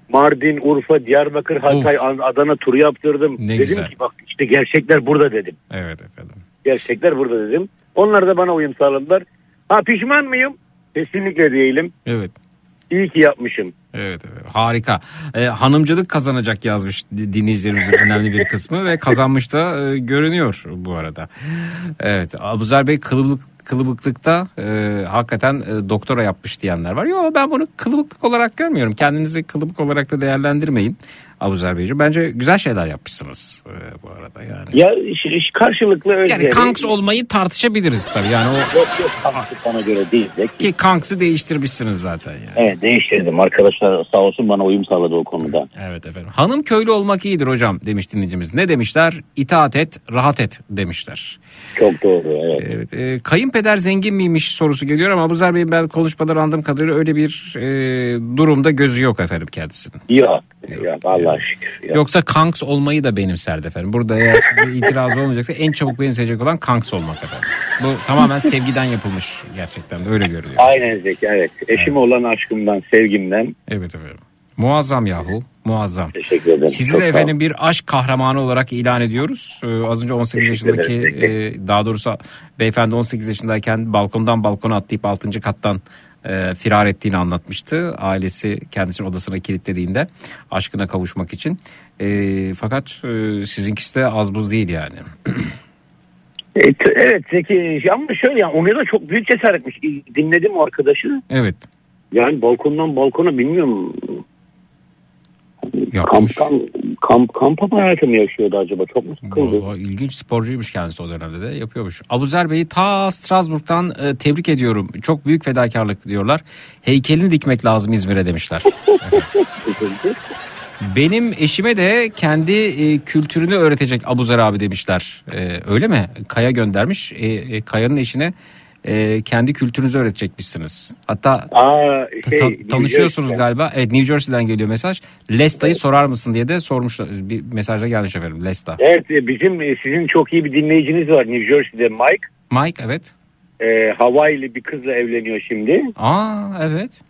Mardin, Urfa, Diyarbakır, Hatay, Of. An- Adana turu yaptırdım. Ne dedim güzel. ki bak işte gerçekler burada dedim. Evet efendim. Gerçekler burada dedim. Onlar da bana uyum sağladılar. Ha pişman mıyım? Kesinlikle değilim. Evet. İyi ki yapmışım. Evet, evet. harika. Ee, hanımcılık kazanacak yazmış di- dinleyicilerimizin önemli bir kısmı ve kazanmış da e, görünüyor bu arada. Evet Abuzer Bey kılıbık, kılıbıklıkta e, hakikaten e, doktora yapmış diyenler var. Yo ben bunu kılıbıklık olarak görmüyorum. Kendinizi kılıbık olarak da değerlendirmeyin Abuzer Beyciğim. Bence güzel şeyler yapmışsınız e, bu arada yani. Ya karşılıklı öyle. Yani kanks olmayı tartışabiliriz tabii yani o Yok yok kanks bana göre değil. Zeki. ki kanksi değiştirmişsiniz zaten yani. Evet değiştirdim. Arkadaşlar sağ olsun bana uyum sağladı o konuda. Evet efendim. Hanım köylü olmak iyidir hocam demiş dinleyicimiz. Ne demişler? İtaat et, rahat et demişler. Çok doğru evet. Evet. E, kayınpeder zengin miymiş sorusu geliyor ama Abuzer Bey'in ben konuşmadan anladığım kadarıyla öyle bir e, durumda gözü yok efendim kendisinin. Yok. Yok Allah'a şükür. Yok. Yoksa kanks olmayı da benimserdi efendim. Burada eğer bir itiraz olmayacaksa en çabuk benimseyecek olan kanks olmak efendim. Bu tamamen sevgiden yapılmış gerçekten de öyle görülüyor. Aynen Zeki evet. Eşime olan aşkımdan, sevgimden Evet efendim. Muazzam yahu. Muazzam. teşekkür ederim. Sizi Çok de efendim bir aşk kahramanı olarak ilan ediyoruz. Ee, az önce 18 Teşekkür yaşındaki ederim. e, daha doğrusu beyefendi 18 yaşındayken balkondan balkona atlayıp 6. kattan e, firar ettiğini anlatmıştı. Ailesi kendisini odasına kilitlediğinde aşkına kavuşmak için. E, fakat e, sizinkisi de az buz değil yani. (clears throat) Evet, evet Zeki ama şöyle yani onu da çok büyük cesaretmiş. Dinledim o arkadaşı. Evet. Yani balkondan balkona bilmiyorum. Kamp, Yapmış. kamp, kamp, kamp hayatı mı yaşıyordu acaba? Çok mu sıkıldı? Vallahi ilginç sporcuymuş kendisi o dönemde de yapıyormuş. Abuzer Bey'i ta Strasbourg'dan e, tebrik ediyorum. Çok büyük fedakarlık diyorlar. Heykelini dikmek lazım İzmir'e demişler. (laughs) Benim eşime de kendi e, kültürünü öğretecek Abuzer abi demişler. E, öyle mi? Kaya göndermiş. E, e, Kaya'nın eşine e, kendi kültürünüzü öğretecekmişsiniz. Hatta Aa, şey, ta- tanışıyorsunuz Jersey'den. galiba. Evet New Jersey'den geliyor mesaj. Lesta'yı sorar mısın diye de sormuşlar. Bir mesajda gelmiş efendim Lesta. Evet e, bizim e, sizin çok iyi bir dinleyiciniz var New Jersey'de Mike. Mike evet. E, Hawaii'li bir kızla evleniyor şimdi. Aa evet.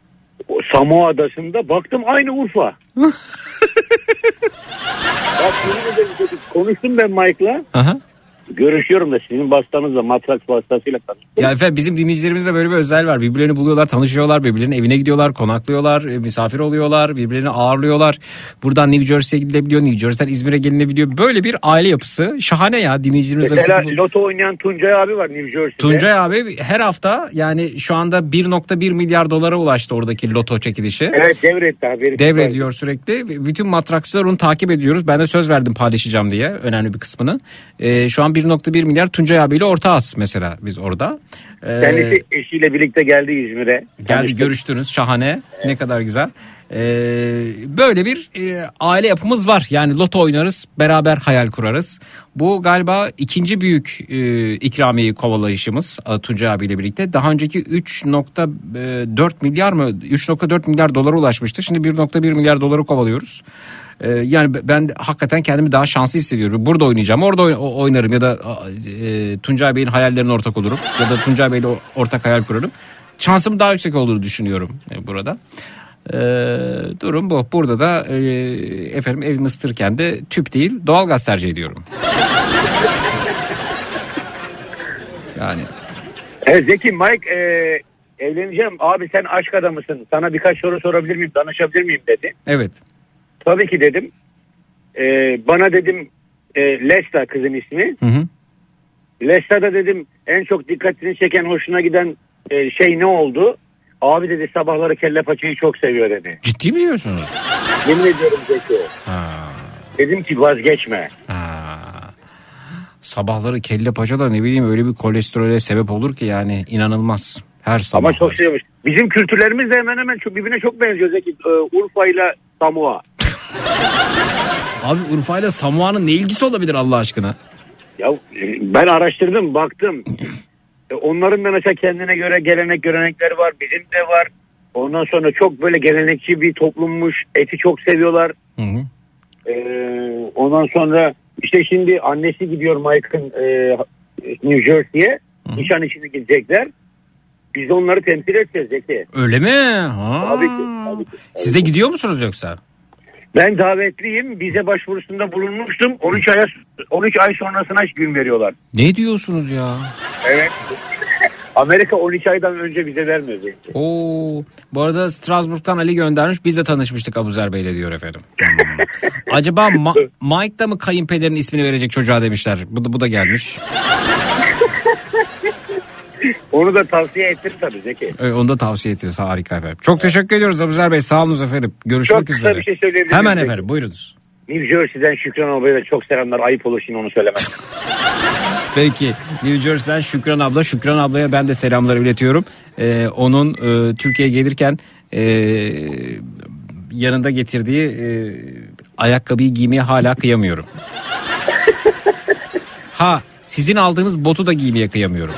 O Samoa adasında baktım aynı Urfa. (laughs) Bak konuştum ben Mike'la. Aha. Görüşüyorum da sizin vasıtanızla matraks vasıtasıyla tanıştım. Ya efendim bizim dinleyicilerimizde böyle bir özel var. Birbirlerini buluyorlar, tanışıyorlar, birbirlerinin evine gidiyorlar, konaklıyorlar, e, misafir oluyorlar, birbirlerini ağırlıyorlar. Buradan New Jersey'ye gidilebiliyor, New Jersey'den İzmir'e gelinebiliyor. Böyle bir aile yapısı. Şahane ya dinleyicilerimiz Mesela arasında bu- loto oynayan Tuncay abi var New Jersey'de. Tuncay abi her hafta yani şu anda 1.1 milyar dolara ulaştı oradaki loto çekilişi. Evet devretti haberi. Devrediyor sürekli. Bütün matrakslar onu takip ediyoruz. Ben de söz verdim paylaşacağım diye önemli bir kısmını. Ee, şu an 1.1 milyar Tuncay abiyle ortağız mesela biz orada. Ee, Kendisi eşiyle birlikte geldi İzmir'e. geldi görüştünüz şahane ne kadar güzel. Ee, böyle bir e, aile yapımız var. Yani loto oynarız beraber hayal kurarız. Bu galiba ikinci büyük e, ikramiyeyi kovalayışımız e, Tuncay abiyle birlikte. Daha önceki 3.4 milyar mı 3.4 milyar dolara ulaşmıştı. Şimdi 1.1 milyar doları kovalıyoruz. Ee, yani ben hakikaten kendimi daha şanslı hissediyorum. Burada oynayacağım, orada oynarım ya da e, Tuncay Bey'in hayallerine ortak olurum ya da Tuncay Bey'le ortak hayal kurarım. Şansım daha yüksek olduğunu düşünüyorum e, burada. Ee, durum bu. Burada da e, efendim evimi ısıtırken de tüp değil doğalgaz tercih ediyorum. (laughs) yani Evet Zeki Mike e, evleneceğim. Abi sen aşk adamısın. Sana birkaç soru sorabilir miyim? Danışabilir miyim dedi. evet. Tabii ki dedim. E, bana dedim e, Lesta kızın ismi. Hı hı. Lesta'da dedim en çok dikkatini çeken hoşuna giden e, şey ne oldu? Abi dedi sabahları kelle paçayı çok seviyor dedi. Ciddi mi diyorsunuz? Yemin ediyorum Zeki. Ha. Dedim ki vazgeçme. Ha. Sabahları kelle paça da ne bileyim öyle bir kolesterole sebep olur ki yani inanılmaz. Her sabah. Ama çok seviyormuş. Bizim kültürlerimiz de hemen hemen çok, birbirine çok benziyor Zeki. E, Urfa ile Samoa. (laughs) Abi Urfa'yla Samoa'nın ne ilgisi olabilir Allah aşkına? Ya e, ben araştırdım baktım. E, Onların da mesela kendine göre gelenek görenekleri var. Bizim de var. Ondan sonra çok böyle gelenekçi bir toplummuş. Eti çok seviyorlar. Hı hı. Ee, ondan sonra işte şimdi annesi gidiyor Mike'ın e, New Jersey'ye. Nişan içine gidecekler. Biz de onları temsil edeceğiz Zeki. Öyle mi? Ha. Tabii ki, tabii ki. Siz de gidiyor musunuz yoksa? Ben davetliyim. Vize başvurusunda bulunmuştum. 13 ay 13 ay sonrasına gün veriyorlar. Ne diyorsunuz ya? Evet. (laughs) Amerika 12 aydan önce vize vermiyor. Oo, bu arada Strasbourg'dan Ali göndermiş. Biz de tanışmıştık Abuzer Bey'le diyor efendim. Hmm. Acaba Ma- (laughs) Mike da mı kayınpederin ismini verecek çocuğa demişler. Bu da, bu da gelmiş. (laughs) Onu da tavsiye ettir tabii Zeki. Ee, onu da tavsiye ediyoruz. Harika efendim. Çok teşekkür ediyoruz Abuzer Bey. Sağ olun efendim. Görüşmek Çok kısa üzere. bir şey söyleyebilir miyim Hemen peki? efendim buyurunuz. New Jersey'den Şükran ablaya da çok selamlar. Ayıp olur şimdi onu söylemek. (laughs) Peki New Jersey'den Şükran abla. Şükran ablaya ben de selamları iletiyorum. Ee, onun e, Türkiye'ye gelirken e, yanında getirdiği e, ayakkabıyı giymeye hala kıyamıyorum. (laughs) Ha sizin aldığınız botu da giymeye kıyamıyorum.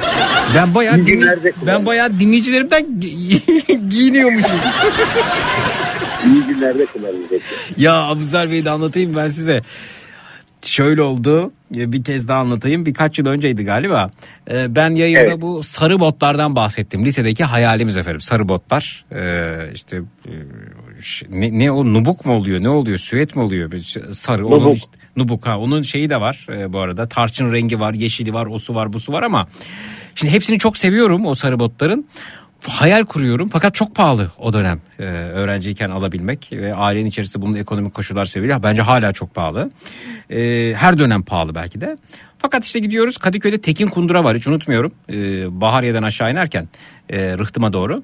Ben bayağı günlerde ben bayağı dinleyicilerimden gi- (laughs) giyiniyormuşum. İyi günlerde kullanın Zeki. Ya Abuzer Bey'i de anlatayım ben size. Şöyle oldu bir kez daha anlatayım birkaç yıl önceydi galiba E, ben yayında Evet. bu sarı botlardan bahsettim lisedeki hayalimiz efendim sarı botlar E, işte e, ne, ne o nubuk mu oluyor ne oluyor süet mi oluyor sarı onun Nubuk. işte, nubuk ha onun şeyi de var e, bu arada tarçın rengi var yeşili var osu var busu var ama şimdi hepsini çok seviyorum o sarı botların hayal kuruyorum fakat çok pahalı o dönem e, öğrenciyken alabilmek ve ailenin içerisinde bunun ekonomik koşullar sebebiyle bence hala çok pahalı. E, her dönem pahalı belki de. Fakat işte gidiyoruz Kadıköy'de Tekin Kundura var hiç unutmuyorum. E, Bahariye'den aşağı inerken e, Rıhtım'a doğru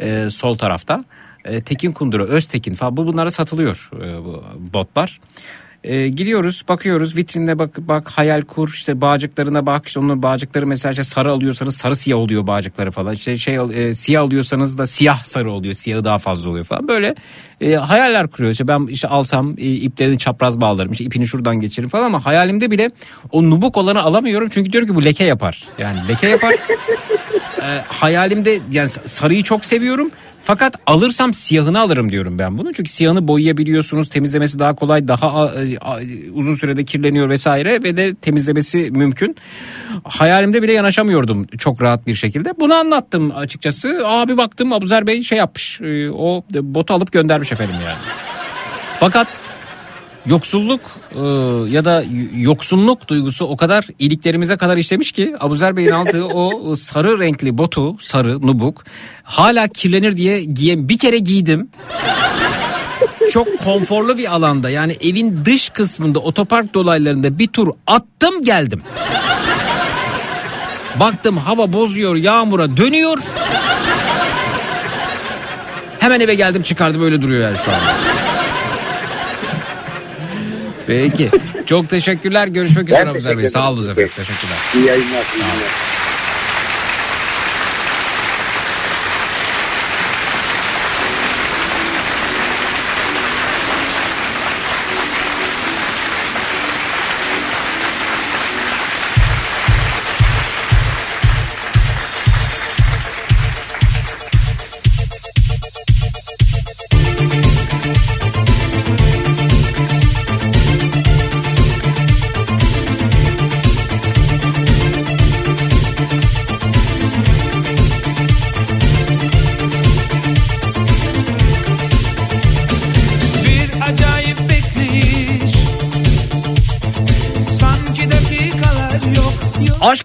e, sol tarafta. E, Tekin Kundura, Öztekin falan bu bunlara satılıyor e, bu botlar. E, gidiyoruz bakıyoruz vitrine bak bak hayal kur işte bağcıklarına bak işte onun bağcıkları mesela işte sarı alıyorsanız sarı siyah oluyor bağcıkları falan. İşte şey e, siyah alıyorsanız da siyah sarı oluyor siyahı daha fazla oluyor falan. Böyle e, hayaller kuruyor işte ben işte alsam e, iplerini çapraz bağlarım işte ipini şuradan geçiririm falan ama hayalimde bile o nubuk olanı alamıyorum. Çünkü diyorum ki bu leke yapar. Yani leke yapar. (laughs) E, hayalimde yani sarıyı çok seviyorum. Fakat alırsam siyahını alırım diyorum ben bunu. Çünkü siyahını boyayabiliyorsunuz. Temizlemesi daha kolay. Daha e, uzun sürede kirleniyor vesaire ve de temizlemesi mümkün. Hayalimde bile yanaşamıyordum çok rahat bir şekilde. Bunu anlattım açıkçası. Abi baktım Abuzer Bey şey yapmış. e, O botu alıp göndermiş efendim yani. Fakat yoksulluk e, ya da yoksunluk duygusu o kadar iliklerimize kadar işlemiş ki Abuzer Bey'in aldığı o sarı renkli botu, sarı nubuk hala kirlenir diye giye bir kere giydim. Çok konforlu bir alanda yani evin dış kısmında otopark dolaylarında bir tur attım geldim. Baktım hava bozuyor yağmura dönüyor. Hemen eve geldim çıkardım öyle duruyor yani şu an. Peki. Çok teşekkürler. Görüşmek üzere Abuzer Bey. Sağ olun efendim. Teşekkürler. İyi yayınlar. iyi yayınlar.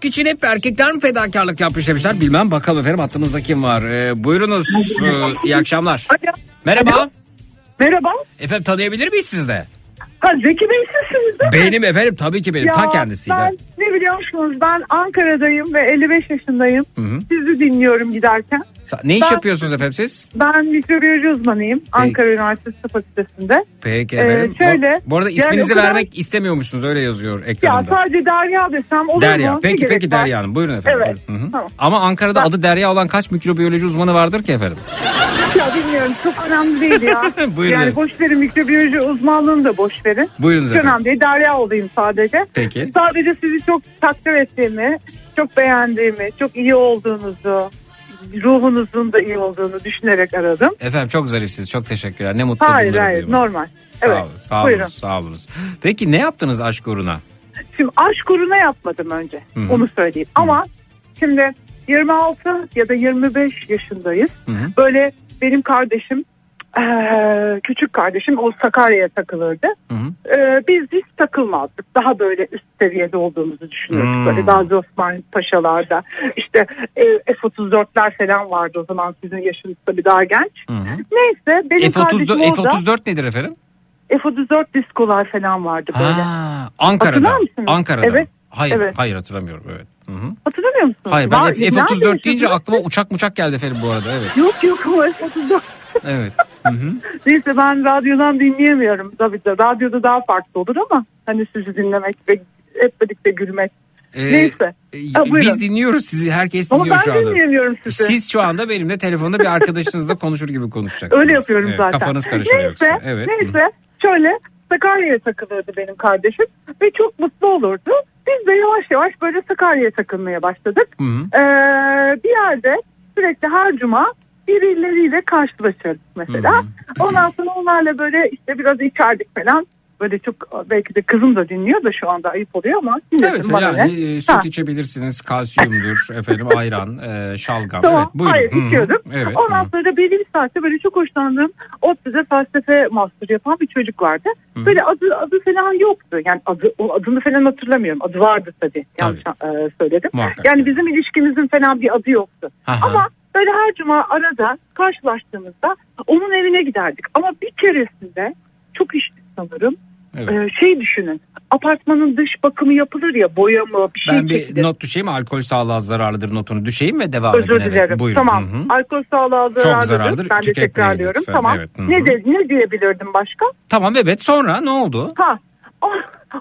İçin hep erkekler mi fedakarlık yapmış demişler. Bilmem bakalım efendim hattımızda kim var. Ee, buyurunuz. Ee, iyi akşamlar. Merhaba. Merhaba. Efendim tanıyabilir miyiz siz de? Ha, Zeki Bey sizsiniz değil mi? Benim efendim tabii ki benim. Ta kendisiyle. Ben ne biliyor musunuz? Ben Ankara'dayım ve 55 yaşındayım. Hı hı. Sizi dinliyorum giderken. Ne iş Ben- yapıyorsunuz efendim siz? Ben mikrobiyoloji uzmanıyım. Ankara Üniversitesi Tıp Fakültesi'nde. Peki Ee, efendim. Bu- şöyle, bu, arada yani isminizi o kadar- vermek istemiyormuşsunuz öyle yazıyor Ya ekranında. sadece Derya desem olur Derya. mu? Peki peki var? Derya Hanım buyurun efendim. Evet. Hı hı. Tamam. Ama Ankara'da adı Derya olan kaç mikrobiyoloji uzmanı vardır ki efendim? Ya bilmiyorum çok önemli değil ya. (laughs) Buyurun. Yani boş verin mikrobiyoloji uzmanlığını da boş verin. Buyurunuz efendim. önemli değil. Derya olayım sadece. Peki. Sadece sizi çok takdir ettiğimi, çok beğendiğimi, çok iyi olduğunuzu, ruhunuzun da iyi olduğunu düşünerek aradım. Efendim çok zarifsiniz. Çok teşekkürler. Ne mutlu Hayır bunları hayır duymak. normal. Sağ evet. olun. Sağ Buyurun. olun. Sağ olun. Peki ne yaptınız aşk uğruna? Şimdi aşk uğruna yapmadım önce. Hı hı. Onu söyleyeyim. Ama şimdi 26 ya da 25 yaşındayız. Hı hı. Böyle benim kardeşim eee, küçük kardeşim o Sakarya'ya takılırdı. Hı hı. Eee, biz hiç takılmazdık. Daha böyle üst seviyede olduğumuzu düşünüyorduk. Hmm. Böyle Gazi Osman Paşalarda işte e, F-34'ler falan vardı o zaman sizin yaşınız tabii daha genç. Hı hı. Neyse benim kardeşim F-34, orada F-34 nedir efendim? F-34 diskolar falan vardı böyle. Ha, Ankara'da. Ankara'da. Evet. Hayır, Evet. hayır hatırlamıyorum. Evet. Hı hı. Hatırlamıyor musunuz? Hayır, ben Var- F- nerede F-34 deyince aklıma uçak muçak geldi efendim bu arada. Evet. Yok yok (laughs) ama F-34. Evet. Hı. Neyse ben radyodan dinleyemiyorum. Tabii de radyoda daha farklı olur ama hani sizi dinlemek ve hep birlikte gülmek. Ee, Neyse. e, Ha, buyurun. biz dinliyoruz sizi. Herkes Ama dinliyor ben şu anda. dinleyemiyorum sizi. Siz şu anda benimle telefonda bir arkadaşınızla konuşur gibi konuşacaksınız. Öyle yapıyorum Evet, zaten. Kafanız karışıyor neyse, yoksa. Evet. Neyse şöyle Sakarya'ya takılırdı benim kardeşim ve çok mutlu olurdu. Biz de yavaş yavaş böyle Sakarya'ya takılmaya başladık. Hı hı. Ee, bir yerde sürekli her cuma birileriyle karşılaşırdık mesela. Hı hı. Ondan sonra onlarla böyle işte biraz içerdik falan. Böyle çok belki de kızım da dinliyor da şu anda ayıp oluyor ama Evet bana yani ne. e, süt Ha. içebilirsiniz. Kalsiyumdur (laughs) efendim ayran, e, şalgam. Tamam. Evet buyurun. Hayır Hı hı. içiyordum. Evet. Ondan hı. sonra belli bir saatte böyle çok hoşlandığım ODTÜ'de felsefe master yapan bir çocuk vardı. Hı. Böyle adı adı falan yoktu. Yani adı o adını falan hatırlamıyorum. Adı vardı tabii. Yanlış e, söyledim. Muhakkak. Yani bizim ilişkimizin falan bir adı yoktu. Aha. Ama böyle her cuma arada karşılaştığımızda onun evine giderdik. Ama bir keresinde çok içtik sanırım. Evet. E, şey düşünün. Apartmanın dış bakımı yapılır ya boya mı bir şey Ben bir çekilir. not düşeyim alkol sağlığa zararlıdır notunu düşeyim ve devam Özür edin. Evet, dilerim. Buyurun. Tamam. Hı hı. Alkol sağlığa zararlıdır. zararlıdır. Ben de tekrarlıyorum. lütfen. Tamam. Evet. Ne, de, ne diyebilirdim başka? Tamam evet sonra ne oldu? Ha. o-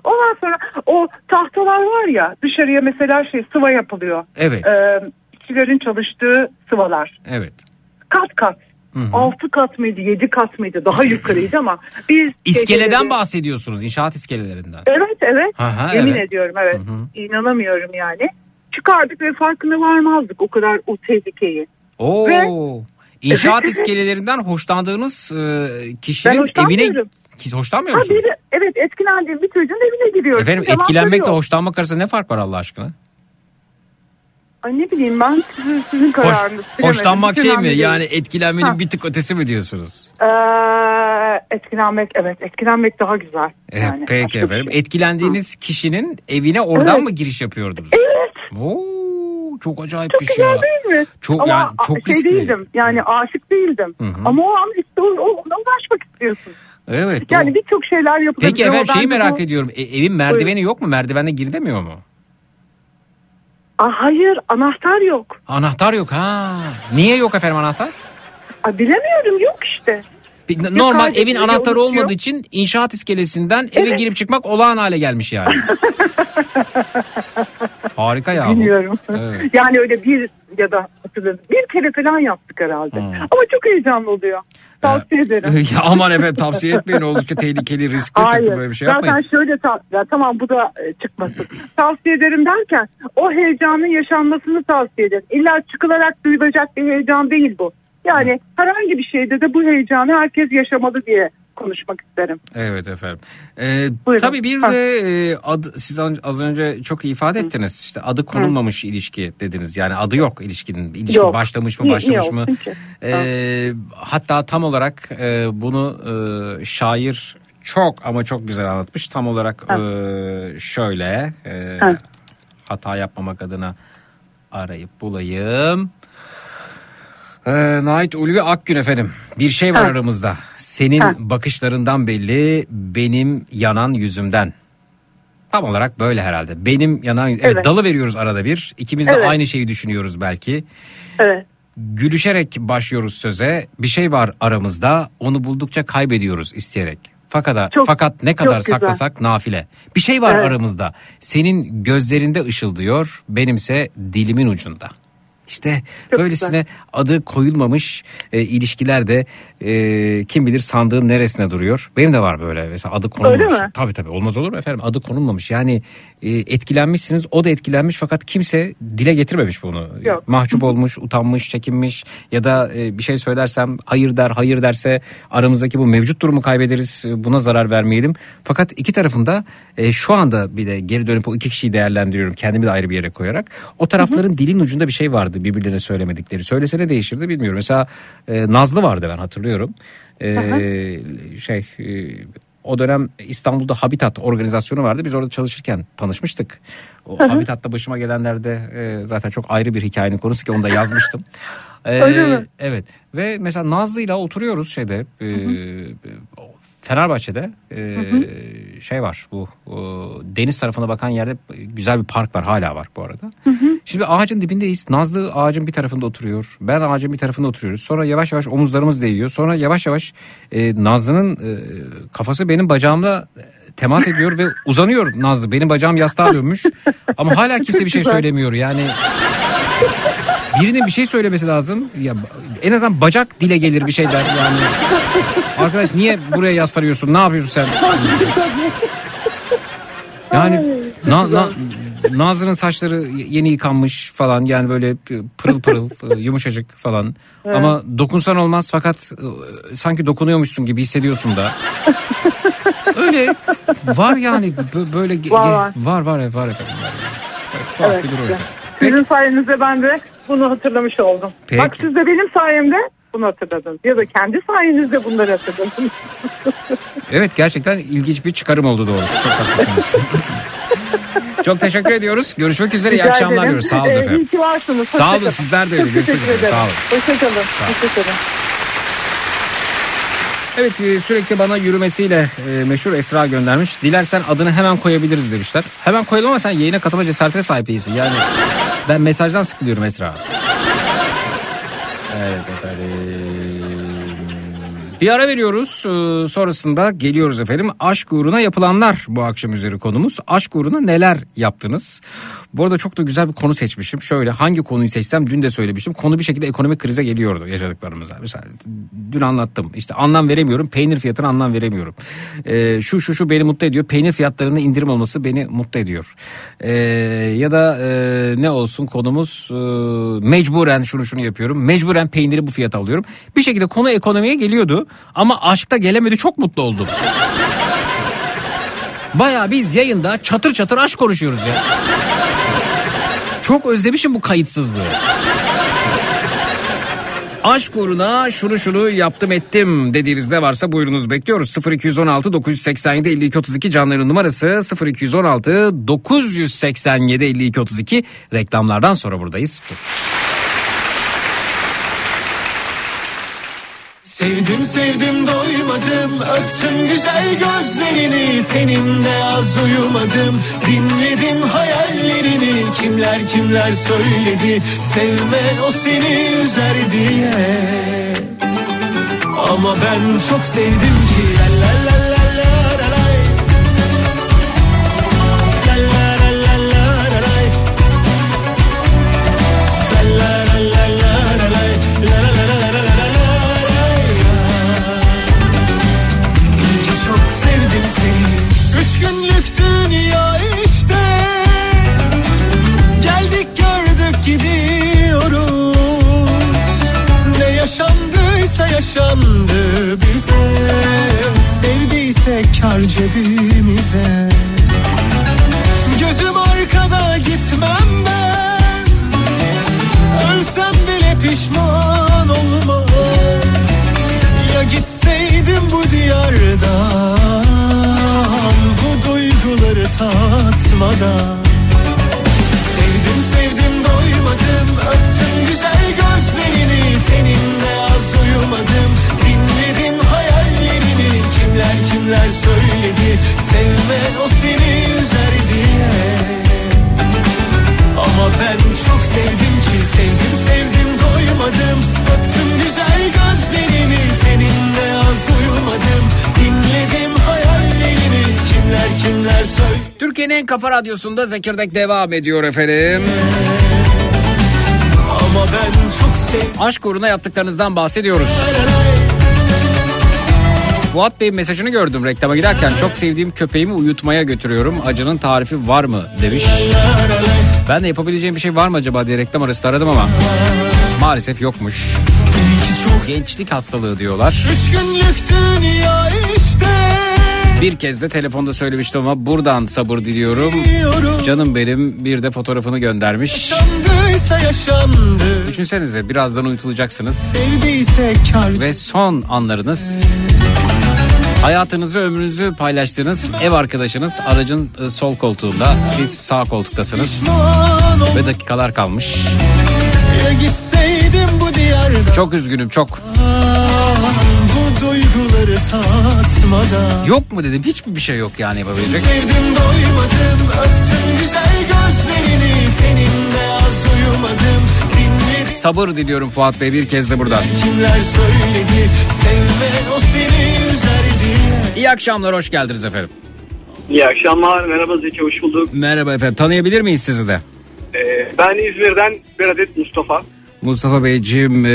Ondan sonra o tahtalar var ya dışarıya mesela şey sıva yapılıyor. Evet. Ee, işçilerin çalıştığı sıvalar. Evet. Kat kat. Hı hı. 6 kat mıydı 7 kat mıydı daha yukarıydı ama biz İskeleden geceleri- bahsediyorsunuz inşaat iskelelerinden. Evet evet. Aha, Yemin evet. ediyorum evet. Hı hı. İnanamıyorum yani. Çıkardık ve farkına varmazdık o kadar o tehlikeyi. Oo. Ve- İnşaat Evet. iskelelerinden hoşlandığınız e, kişinin evine. Ki- hoşlanmıyor Ha, musunuz? biri, evet etkilendiğim bir çocuğun evine giriyoruz. Efendim etkilenmekle hoşlanmak arasında ne fark var Allah aşkına? Ay ne bileyim ben sizin, sizin kararınız. hoşlanmak şey mi? değil. Yani etkilenmenin Ha. bir tık ötesi mi diyorsunuz? Ee, etkilenmek evet etkilenmek daha güzel. E, Yani peki efendim. şey. Etkilendiğiniz kişinin evine oradan Evet. mı giriş yapıyordunuz? Evet. Oo, çok acayip Çok bir şey. ya. değil mi? Çok Ama yani çok şey riskli. değildim yani aşık değildim. hı. Ama o an işte o, o, ona ulaşmak istiyorsun. Evet. Yani birçok şeyler yapılabilir. Peki efendim şeyi merak bu- ediyorum. E, evin merdiveni yok mu? Merdivende girilemiyor mu? Aa, hayır anahtar yok. Anahtar yok ha. Niye yok efendim anahtar? Aa, bilemiyorum yok işte. Bir- Normal kaydediyor, evin anahtarı unutuyor. olmadığı için inşaat iskelesinden eve Evet. girip çıkmak olağan hale gelmiş yani. (laughs) Harika ya. Bilmiyorum. Evet. Yani öyle bir ya da hatırladım. Bir kere falan yaptık herhalde. Hmm. Ama çok heyecanlı oluyor. Tavsiye ederim. (laughs) ya aman efendim tavsiye etmeyin oldukça tehlikeli riskli sakın Hayır. böyle bir şey Zaten yapmayın. şöyle ta- ya tamam bu da e, çıkmasın. tavsiye ederim derken o heyecanın yaşanmasını tavsiye ederim. İlla çıkılarak duyulacak bir heyecan değil bu. Yani herhangi bir şeyde de bu heyecanı herkes yaşamalı diye konuşmak isterim. Evet efendim. Ee, Buyurun. tabii bir de e, adı, siz az önce çok iyi ifade ettiniz. İşte adı konulmamış ilişki dediniz. Yani adı yok ilişkinin. İlişki Yok. başlamış mı başlamış niye mı? Ee, hatta tam olarak e, bunu e, şair çok ama çok güzel anlatmış. Tam olarak Ha. e, şöyle e, Ha. hata yapmamak adına arayıp bulayım. Ee, Nait Ulvi Akgün efendim. Bir şey var Ha. aramızda. Senin Ha. bakışlarından belli, benim yanan yüzümden. Tam olarak böyle herhalde. Benim yanan evet, Evet. dalı veriyoruz arada bir. İkimiz de Evet. aynı şeyi düşünüyoruz belki. Evet. Gülüşerek başlıyoruz söze. Bir şey var aramızda. Onu buldukça kaybediyoruz isteyerek. Fakat Çok- fakat ne kadar saklasak nafile. Bir şey var Evet. aramızda. Senin gözlerinde ışıldıyor, benimse dilimin ucunda. İşte Çok böylesine adı koyulmamış e, ilişkilerde e, kim bilir sandığın neresine duruyor. Benim de var böyle mesela adı konulmamış. Öyle mi? Tabii tabii olmaz olur mu efendim adı konulmamış. Yani e, etkilenmişsiniz o da etkilenmiş fakat kimse dile getirmemiş bunu. Yok. Mahcup olmuş, utanmış, çekinmiş ya da e, bir şey söylersem hayır der, hayır derse aramızdaki bu mevcut durumu kaybederiz. e, Buna zarar vermeyelim. Fakat iki tarafında e, şu anda bir de geri dönüp o iki kişiyi değerlendiriyorum. Kendimi de ayrı bir yere koyarak. O tarafların dilin ucunda bir şey vardı birbirlerine söylemedikleri. Söylese ne değişirdi bilmiyorum. Mesela e, Nazlı vardı ben hatırlıyorum. E, şey e, o dönem İstanbul'da Habitat organizasyonu vardı. Biz orada çalışırken tanışmıştık. O Habitat'ta başıma gelenlerde e, zaten çok ayrı bir hikayenin konusu ki onu da yazmıştım. (laughs) E, Öyle mi? Evet. Ve mesela Nazlı'yla oturuyoruz şeyde e, Fenerbahçe'de e, şey var bu e, deniz tarafına bakan yerde güzel bir park var hala var bu arada. Şimdi ağacın dibindeyiz. Nazlı ağacın bir tarafında oturuyor. Ben ağacın bir tarafında oturuyoruz. Sonra yavaş yavaş omuzlarımız değiyor. Sonra yavaş yavaş e, Nazlı'nın e, kafası benim bacağımla e, temas ediyor ve uzanıyor Nazlı. Benim bacağım yastığa dönmüş. Ama hala kimse bir şey söylemiyor. Yani birinin bir şey söylemesi lazım. Ya en azından bacak dile gelir bir şey der yani. Arkadaş niye buraya yaslanıyorsun? Ne yapıyorsun sen? Yani na, na, Nazlı'nın saçları yeni yıkanmış falan yani böyle pırıl pırıl yumuşacık falan. Ama dokunsan olmaz fakat e, sanki dokunuyormuşsun gibi hissediyorsun da. Öyle var yani bö- böyle Var, var. var var evet, var efendim. Var. Evet, Evet, bir durum efendim. Sizin sayenizde ben de bunu hatırlamış oldum. Peki. Bak siz de benim sayemde bunu hatırladınız. Ya da kendi sayenizde bunları hatırladınız. (laughs) Evet gerçekten ilginç bir çıkarım oldu doğrusu. Çok haklısınız. (laughs) Çok teşekkür ediyoruz. Görüşmek üzere. İyi Rica akşamlar ederim. diliyoruz. Sağ olun Ee, efendim. İyi ki varsınız. Sağ olun, Hoşça sizler de öyle. Çok Görüşmek teşekkür üzere. ederim. Sağ olun. Hoşçakalın. Hoşçakalın. Evet e, sürekli bana yürümesiyle e, meşhur Esra göndermiş. Dilersen adını hemen koyabiliriz demişler. Hemen koyalım ama sen yayına katılma cesaretine sahip değilsin. Yani ben mesajdan sıkılıyorum Esra. Evet efendim. Bir ara veriyoruz. Ee, Sonrasında geliyoruz efendim. Aşk uğruna yapılanlar bu akşam üzeri konumuz. Aşk uğruna neler yaptınız? Bu arada çok da güzel bir konu seçmişim. Şöyle hangi konuyu seçsem dün de söylemiştim. Konu bir şekilde ekonomik krize geliyordu yaşadıklarımıza. Mesela dün anlattım. İşte anlam veremiyorum. Peynir fiyatına anlam veremiyorum. Ee, şu şu şu beni mutlu ediyor. Peynir fiyatlarında indirim olması beni mutlu ediyor. Ee, ya da e, ne olsun konumuz e, mecburen şunu şunu yapıyorum. Mecburen peyniri bu fiyata alıyorum. Bir şekilde konu ekonomiye geliyordu. Ama aşkta gelemedi çok mutlu oldum. Baya biz yayında çatır çatır aşk konuşuyoruz ya. Çok özlemişim bu kayıtsızlığı. Aşk uğruna şunu şunu yaptım ettim dediğiniz ne varsa buyurunuz bekliyoruz. 0216 987 52 32 canların numarası 0216 987 52 32 reklamlardan sonra buradayız. Çok Sevdim sevdim doymadım. Öptüm güzel gözlerini. Teninde az uyumadım. Dinledim hayallerini. Kimler kimler söyledi? Sevme o seni üzer diye. Ama ben çok sevdim ki La la la yaşandıysa yaşandı bize Sevdiyse kar cebimize. Gözüm arkada gitmem ben. Ölsem bile pişman olmam. Ya gitseydim bu diyardan Bu duyguları tatmadan. Sevdim sevdim Kimler kimler söyledi. Sevme o seni üzer diye Ama ben çok sevdim ki Sevdim sevdim doymadım. Öptüm güzel gözlerini Teninde az uyumadım. Dinledim hayallerini Kimler kimler söyledi. Türkiye'nin en kafa radyosunda Zekirdek devam ediyor efendim. Ama ben çok sevdim. Aşk uğruna yaptıklarınızdan bahsediyoruz. Fuat Bey'in mesajını gördüm reklama giderken. Çok sevdiğim köpeğimi uyutmaya götürüyorum. Acının tarifi var mı demiş. Ben de yapabileceğim bir şey var mı acaba diye reklam arası aradım ama maalesef yokmuş. Gençlik hastalığı diyorlar. İşte Bir kez de telefonda söylemiştim ama buradan sabır diliyorum. Canım benim bir de fotoğrafını göndermiş. Yaşandıysa yaşandı Düşünsenize birazdan uyutulacaksınız. Sevdiyse kar ve son anlarınız hayatınızı ömrünüzü paylaştığınız ev arkadaşınız aracın e, sol koltuğunda. Siz sağ koltuktasınız. Ve dakikalar kalmış. Çok üzgünüm çok. Bu duyguları tatmadan. Yok mu dedim? Hiçbir bir şey yok yani yapabilecek. Sevdim doymadım Öptüm güzel gözlerini. Teninde az uyumadım Sabır diliyorum Fuat Bey bir kez de buradan. kimler söyledi? Sevme o seni İyi akşamlar hoş geldiniz efendim. İyi akşamlar. Merhaba Zeki hoş bulduk. Merhaba efendim tanıyabilir miyiz sizi de? Ee, ben İzmir'den bir adet Mustafa. Mustafa Beyciğim e,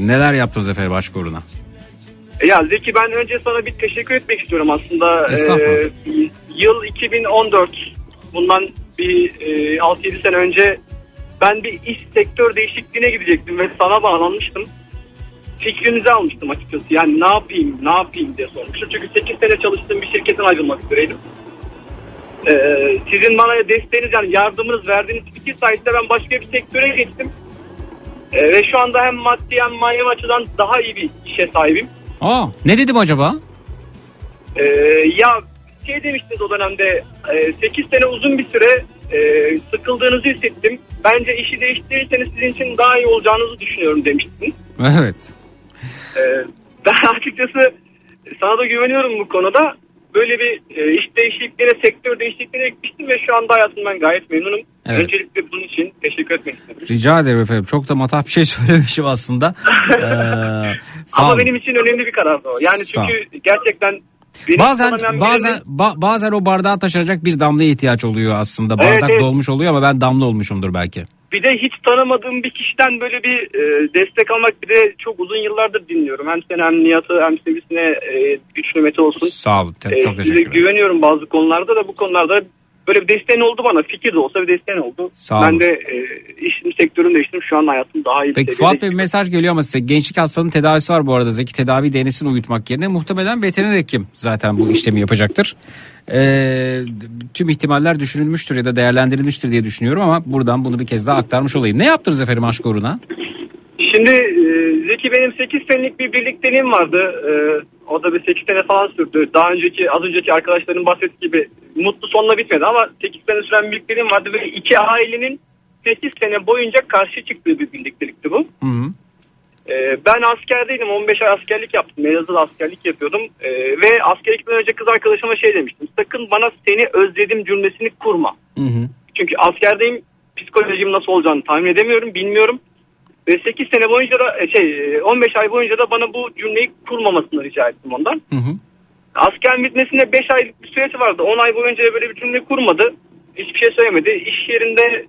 neler yaptınız efendim aşk uğruna? Ya Zeki ben önce sana bir teşekkür etmek istiyorum aslında. Ee, yıl 2014. Bundan bir e, 6-7 sene önce ben bir iş sektör değişikliğine gidecektim ve sana bağlanmıştım. Fikrinizi almıştım açıkçası. Yani ne yapayım, ne yapayım diye sormuştum. Çünkü 8 sene çalıştığım bir şirketten ayrılmak üzereydim. Ee, sizin bana desteğiniz yani yardımınız verdiğiniz fikir sayesinde ben başka bir sektöre geçtim. Ee, ve şu anda hem maddi hem manevi açıdan daha iyi bir işe sahibim. Aa, ne dedim acaba? Ee, ya şey demiştiniz o dönemde 8 sene uzun bir süre e, sıkıldığınızı hissettim. Bence işi değiştirirseniz sizin için daha iyi olacağınızı düşünüyorum demiştiniz. Evet. Ee, ben (laughs) açıkçası sana da güveniyorum bu konuda. Böyle bir e, iş değişikliğine, sektör değişikliğine gitmiştim ve şu anda hayatımdan gayet memnunum. Evet. Öncelikle bunun için teşekkür etmek istedim. Rica ederim efendim. Çok da matah bir şey (laughs) söylemişim aslında. (laughs) Ee, sağ Ama olun. benim için önemli bir karardı o. Yani çünkü gerçekten benim Bazen bazen birinin- ba- bazen o bardağı taşıracak bir damlaya ihtiyaç oluyor aslında. Evet, Bardak evet. dolmuş oluyor ama ben damla olmuşumdur belki. Bir de hiç tanımadığım bir kişiden böyle bir e, destek almak bir de çok uzun yıllardır dinliyorum. Hem seni hem Nihat'ı hem Sevisine e, güçlü Mete olsun. Sağ olun. Te- E, çok size teşekkür ederim. güveniyorum bazı konularda da bu konularda böyle bir desteğin oldu bana. Fikir de olsa bir desteğin oldu. Sağ ben olun. de e, işim sektörünü değiştirdim. Şu an hayatım daha iyi Peki. Fuat Bey bir mesaj geliyor ama size gençlik hastalığının tedavisi var bu arada Zeki tedavi denesini uyutmak yerine muhtemelen veteriner hekim zaten bu işlemi yapacaktır. Ee, tüm ihtimaller düşünülmüştür ya da değerlendirilmiştir diye düşünüyorum ama buradan bunu bir kez daha aktarmış olayım. Ne yaptınız efendim aşk uğruna? Şimdi e, Zeki benim 8 senelik bir birlikteliğim vardı. E, o da bir 8 sene falan sürdü. Daha önceki az önceki arkadaşların bahsettiği gibi mutlu sonla bitmedi ama 8 sene süren bir birlikteliğim vardı ve iki ailenin 8 sene boyunca karşı çıktığı bir birliktelikti bu. Hı hı. E, ben askerdeydim 15 ay askerlik yaptım. Elazığ'da askerlik yapıyordum. E, ve askerlikten önce kız arkadaşıma şey demiştim. Sakın bana seni özledim cümlesini kurma. Hı hı. Çünkü askerdeyim psikolojim nasıl olacağını tahmin edemiyorum bilmiyorum. Ve 8 sene boyunca da e, şey e, 15 ay boyunca da bana bu cümleyi kurmamasını rica ettim ondan. Hı hı. Asker bitmesine 5 aylık bir süresi vardı. 10 ay boyunca böyle bir cümle kurmadı. Hiçbir şey söylemedi. İş yerinde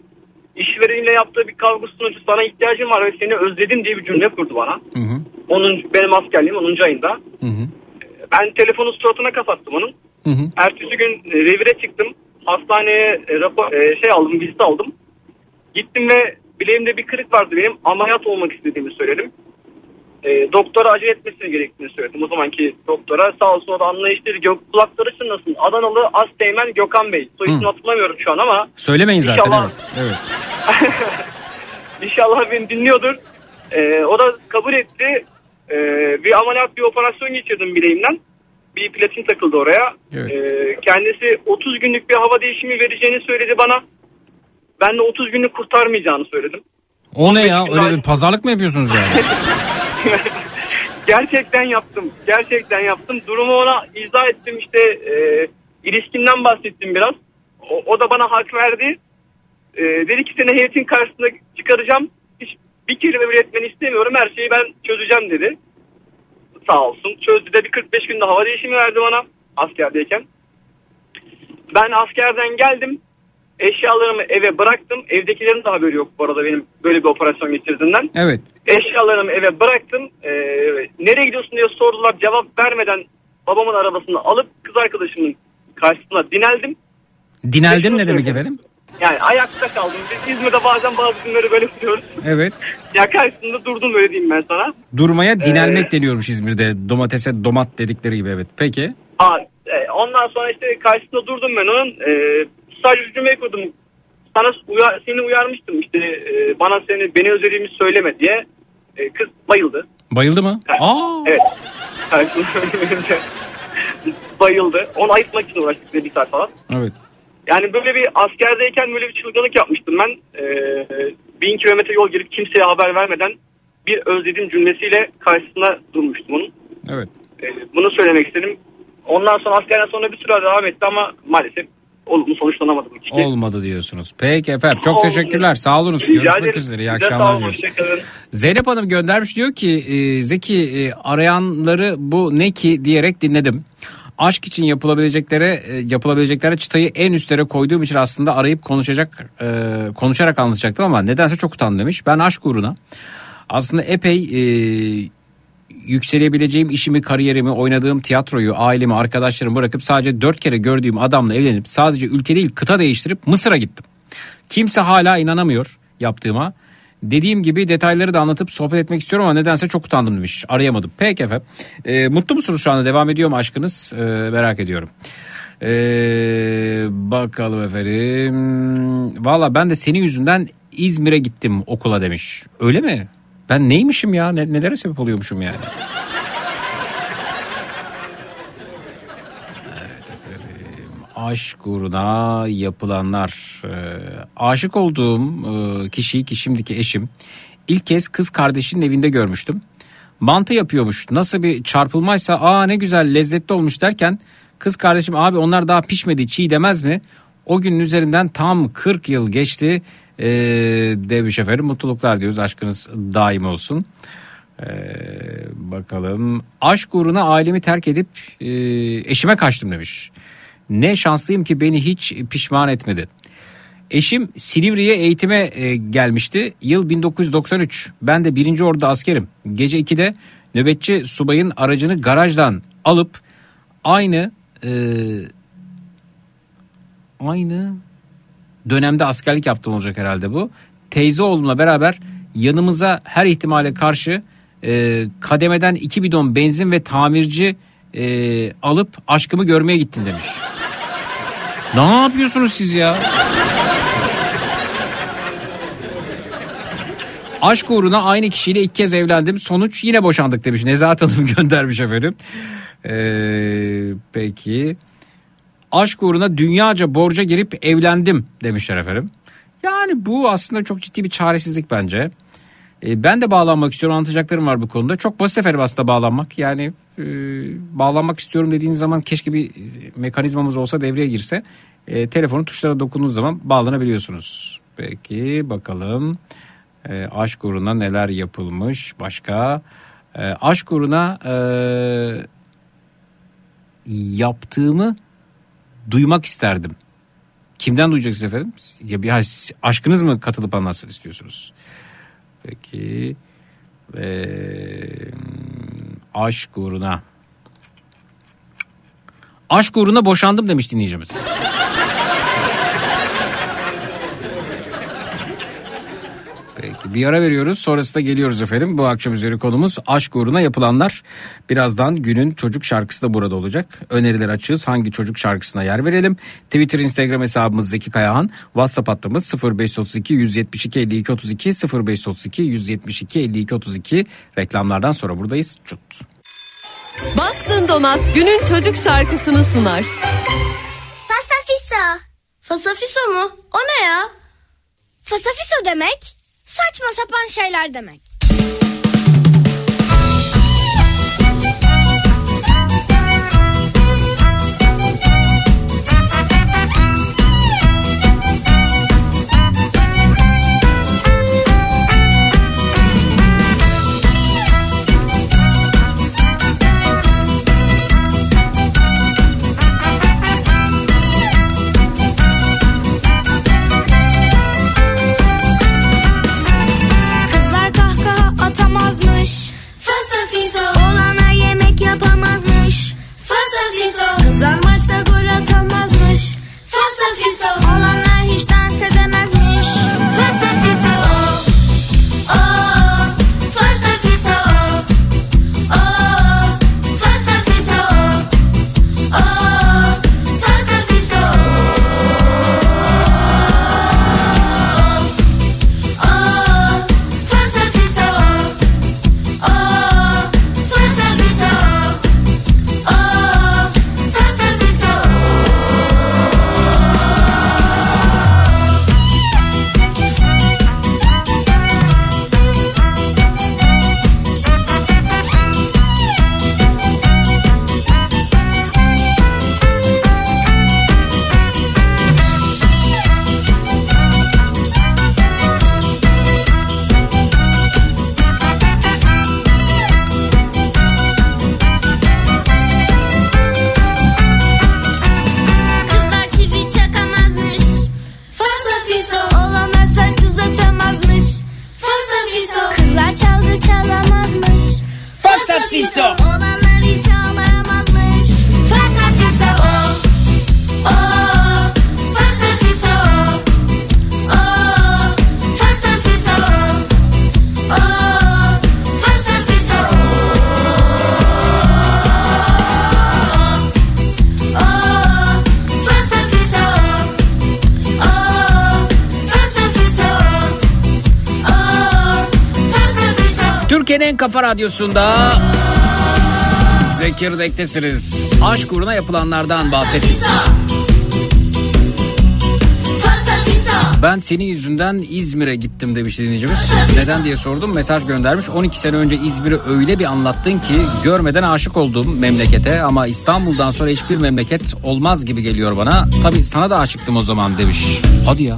işvereniyle yaptığı bir kavga sonucu sana ihtiyacım var ve seni özledim diye bir cümle kurdu bana. Hı hı. Onun, benim askerliğim 10. ayında. Hı hı. Ben telefonu suratına kapattım onun. Hı hı. Ertesi gün e, revire çıktım. Hastaneye e, rapor, e, şey aldım, vizite aldım. Gittim ve bileğimde bir kırık vardı benim. Ameliyat olmak istediğimi söyledim. E, doktora acele etmesini gerektiğini söyledim. O zamanki doktora sağ olsun o da anlayışlı. Gök kulakları çınlasın. Adanalı Asteğmen Gökhan Bey. Soy ismini hatırlamıyorum şu an ama Söylemeyin zaten İnşallah. evet. evet. (laughs) İnşallah beni dinliyordur. Ee, o da kabul etti. Ee, bir ameliyat bir operasyon geçirdim bileğimden. Bir platin takıldı oraya. Evet. Ee, kendisi 30 günlük bir hava değişimi vereceğini söyledi bana. Ben de 30 günlük kurtarmayacağını söyledim. O ne ya öyle bir pazarlık mı yapıyorsunuz yani? (laughs) Gerçekten yaptım. Gerçekten yaptım. Durumu ona izah ettim. İşte e, ilişkimden bahsettim biraz. O, o da bana hak verdi. E, dedi ki seni heyetin karşısına çıkaracağım. Hiç bir kelime bile etmeni istemiyorum. Her şeyi ben çözeceğim dedi. Sağ olsun. Çözdü de bir 45 günde hava değişimi verdi bana askerdeyken. Ben askerden geldim. Eşyalarımı eve bıraktım. Evdekilerin de haberi yok bu arada benim böyle bir operasyon geçirdiğimden. Evet. Eşyalarımı eve bıraktım. Ee, nereye gidiyorsun diye sordular. Cevap vermeden babamın arabasını alıp kız arkadaşımın karşısına dineldim. Dineldim ne demek efendim? Yani ayakta kaldım. Biz İzmir'de bazen bazı günleri böyle yapıyoruz. Evet. Ya karşısında durdum öyle diyeyim ben sana. Durmaya dinelmek Ee, deniyormuş İzmir'de. Domatese domat dedikleri gibi evet. Peki. Aa, e, ondan sonra işte karşısında durdum ben onun. E, sadece cümleyi kurdum. Sana uyar, seni uyarmıştım işte e, bana seni beni özlediğimi söyleme diye. E, kız bayıldı. Bayıldı mı? Aa. Evet. Karşısında (laughs) bayıldı. Onu ayıtmak için uğraştık bir saat falan. Evet. Yani böyle bir askerdeyken böyle bir çılgınlık yapmıştım ben. Ee, bin kilometre yol gelip kimseye haber vermeden bir özlediğim cümlesiyle karşısına durmuştum onun. Evet. Ee, bunu söylemek istedim. Ondan sonra askerden sonra bir süre devam etti ama maalesef olumlu sonuçlanamadı bu ilişki. Olmadı diyorsunuz. Peki efendim çok Olmadı. teşekkürler. Sağ. Rica Görüşmek ederim. üzere. İyi akşamlar olun, diliyoruz. Zeynep Hanım göndermiş diyor ki e, Zeki e, arayanları bu ne ki diyerek dinledim. Aşk için yapılabileceklere yapılabileceklere çıtayı en üstlere koyduğum için aslında arayıp konuşacak e, konuşarak anlatacaktım ama nedense çok utandım demiş. Ben aşk uğruna aslında epey e, yükselebileceğim işimi, kariyerimi, oynadığım tiyatroyu, ailemi, arkadaşlarımı bırakıp sadece dört kere gördüğüm adamla evlenip sadece ülke değil kıta değiştirip Mısır'a gittim. Kimse hala inanamıyor yaptığıma. Dediğim gibi detayları da anlatıp sohbet etmek istiyorum ama nedense çok utandım demiş. Arayamadım. Peki efendim. Ee, mutlu musunuz şu anda? Devam ediyor mu aşkınız? Ee, merak ediyorum. Ee, bakalım efendim. Valla ben de senin yüzünden İzmir'e gittim okula demiş. Öyle mi? Ben neymişim ya? Ne, nelere sebep oluyormuşum yani? aşk uğruna yapılanlar. Ee, aşık olduğum e, kişiyi ki şimdiki eşim ilk kez kız kardeşinin evinde görmüştüm. Mantı yapıyormuş. Nasıl bir çarpılmaysa aa ne güzel lezzetli olmuş derken kız kardeşim abi onlar daha pişmedi çiğ demez mi? O günün üzerinden tam 40 yıl geçti ee, demiş efendim. Mutluluklar diyoruz aşkınız daim olsun. Ee, bakalım aşk uğruna ailemi terk edip e, eşime kaçtım demiş. Ne şanslıyım ki beni hiç pişman etmedi. Eşim Silivri'ye eğitime e, gelmişti. Yıl 1993. Ben de birinci orada askerim. Gece 2'de nöbetçi subayın aracını garajdan alıp aynı e, aynı dönemde askerlik yaptım olacak herhalde bu. Teyze oğlumla beraber yanımıza her ihtimale karşı e, kademeden iki bidon benzin ve tamirci e, alıp aşkımı görmeye gittim demiş. ne yapıyorsunuz siz ya? Aşk uğruna aynı kişiyle ilk kez evlendim. Sonuç yine boşandık demiş. Nezahat Hanım (laughs) göndermiş efendim. Ee, peki. Aşk uğruna dünyaca borca girip evlendim demişler efendim. Yani bu aslında çok ciddi bir çaresizlik bence. Ee, ben de bağlanmak istiyorum anlatacaklarım var bu konuda. Çok basit efendim aslında bağlanmak. Yani e, bağlanmak istiyorum dediğiniz zaman keşke bir mekanizmamız olsa devreye girse. E, telefonun tuşlara dokunduğunuz zaman bağlanabiliyorsunuz. Peki bakalım. E, aşk uğruna neler yapılmış başka? E, aşk uğruna e, yaptığımı duymak isterdim. Kimden duyacaksınız efendim? Ya bir aşkınız mı katılıp anlatsın istiyorsunuz? Peki. Ee, aşk uğruna. Aşk uğruna boşandım demiş dinleyicimiz. Bir ara veriyoruz sonrasında geliyoruz efendim. Bu akşam üzeri konumuz aşk uğruna yapılanlar. Birazdan günün çocuk şarkısı da burada olacak. Öneriler açığız hangi çocuk şarkısına yer verelim. Twitter Instagram hesabımız Zeki Kayahan. WhatsApp hattımız 0532 172 52 32 0532 172 52 32 reklamlardan sonra buradayız. Çut. Bastın Donat günün çocuk şarkısını sunar. Fasafiso. Fasafiso mu? O ne ya? Fasafiso demek saçma sapan şeyler demek. Türkiye'nin en kafa radyosunda Zekirdek'tesiniz. Aşk uğruna yapılanlardan bahsettik. Ben senin yüzünden İzmir'e gittim demiş dinleyicimiz. Neden diye sordum mesaj göndermiş. 12 sene önce İzmir'i öyle bir anlattın ki görmeden aşık oldum memlekete ama İstanbul'dan sonra hiçbir memleket olmaz gibi geliyor bana. Tabii sana da aşıktım o zaman demiş. Hadi ya.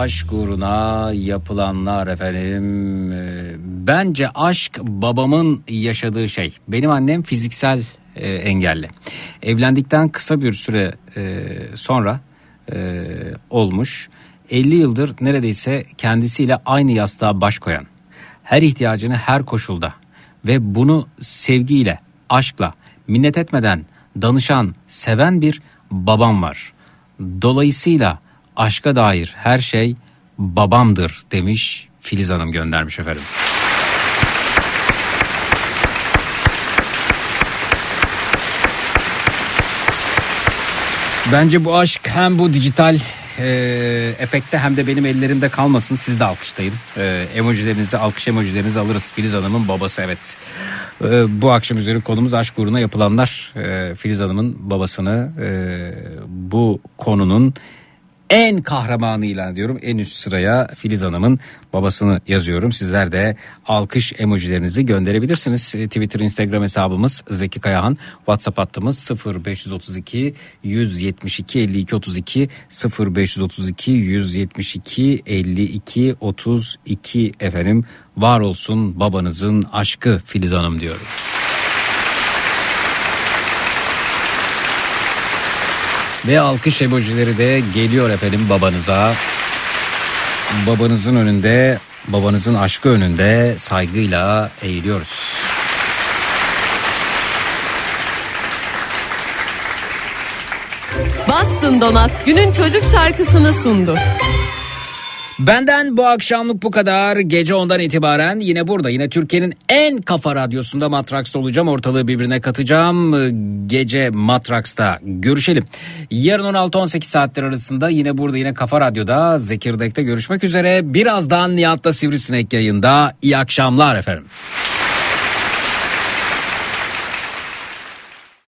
Aşk uğruna yapılanlar efendim. Ee, Bence aşk babamın yaşadığı şey. Benim annem fiziksel e, engelli. Evlendikten kısa bir süre e, sonra e, olmuş. 50 yıldır neredeyse kendisiyle aynı yastığa baş koyan. Her ihtiyacını her koşulda ve bunu sevgiyle, aşkla, minnet etmeden danışan, seven bir babam var. Dolayısıyla aşka dair her şey babamdır demiş Filiz Hanım göndermiş efendim. Bence bu aşk hem bu dijital e, efekte hem de benim ellerimde kalmasın. Siz de alkışlayın. E, emojilerinizi, alkış emojilerinizi alırız. Filiz Hanım'ın babası evet. E, bu akşam üzeri konumuz aşk uğruna yapılanlar. E, Filiz Hanım'ın babasını e, bu konunun en kahramanı ilan ediyorum. En üst sıraya Filiz Hanım'ın babasını yazıyorum. Sizler de alkış emojilerinizi gönderebilirsiniz. E, Twitter, Instagram hesabımız Zeki Kayahan. WhatsApp hattımız 0532 172 52 32 0532 172 52 32 efendim. Var olsun babanızın aşkı Filiz Hanım diyorum. Ve alkış emojileri de geliyor efendim babanıza. Babanızın önünde, babanızın aşkı önünde saygıyla eğiliyoruz. Bastın Donat günün çocuk şarkısını sundu. Benden bu akşamlık bu kadar. Gece ondan itibaren yine burada yine Türkiye'nin en kafa radyosunda Matraks'ta olacağım. Ortalığı birbirine katacağım. Gece Matraks'ta görüşelim. Yarın 16-18 saatler arasında yine burada yine Kafa Radyo'da Zekirdek'te görüşmek üzere. Birazdan Nihat'ta Sivrisinek yayında. İyi akşamlar efendim.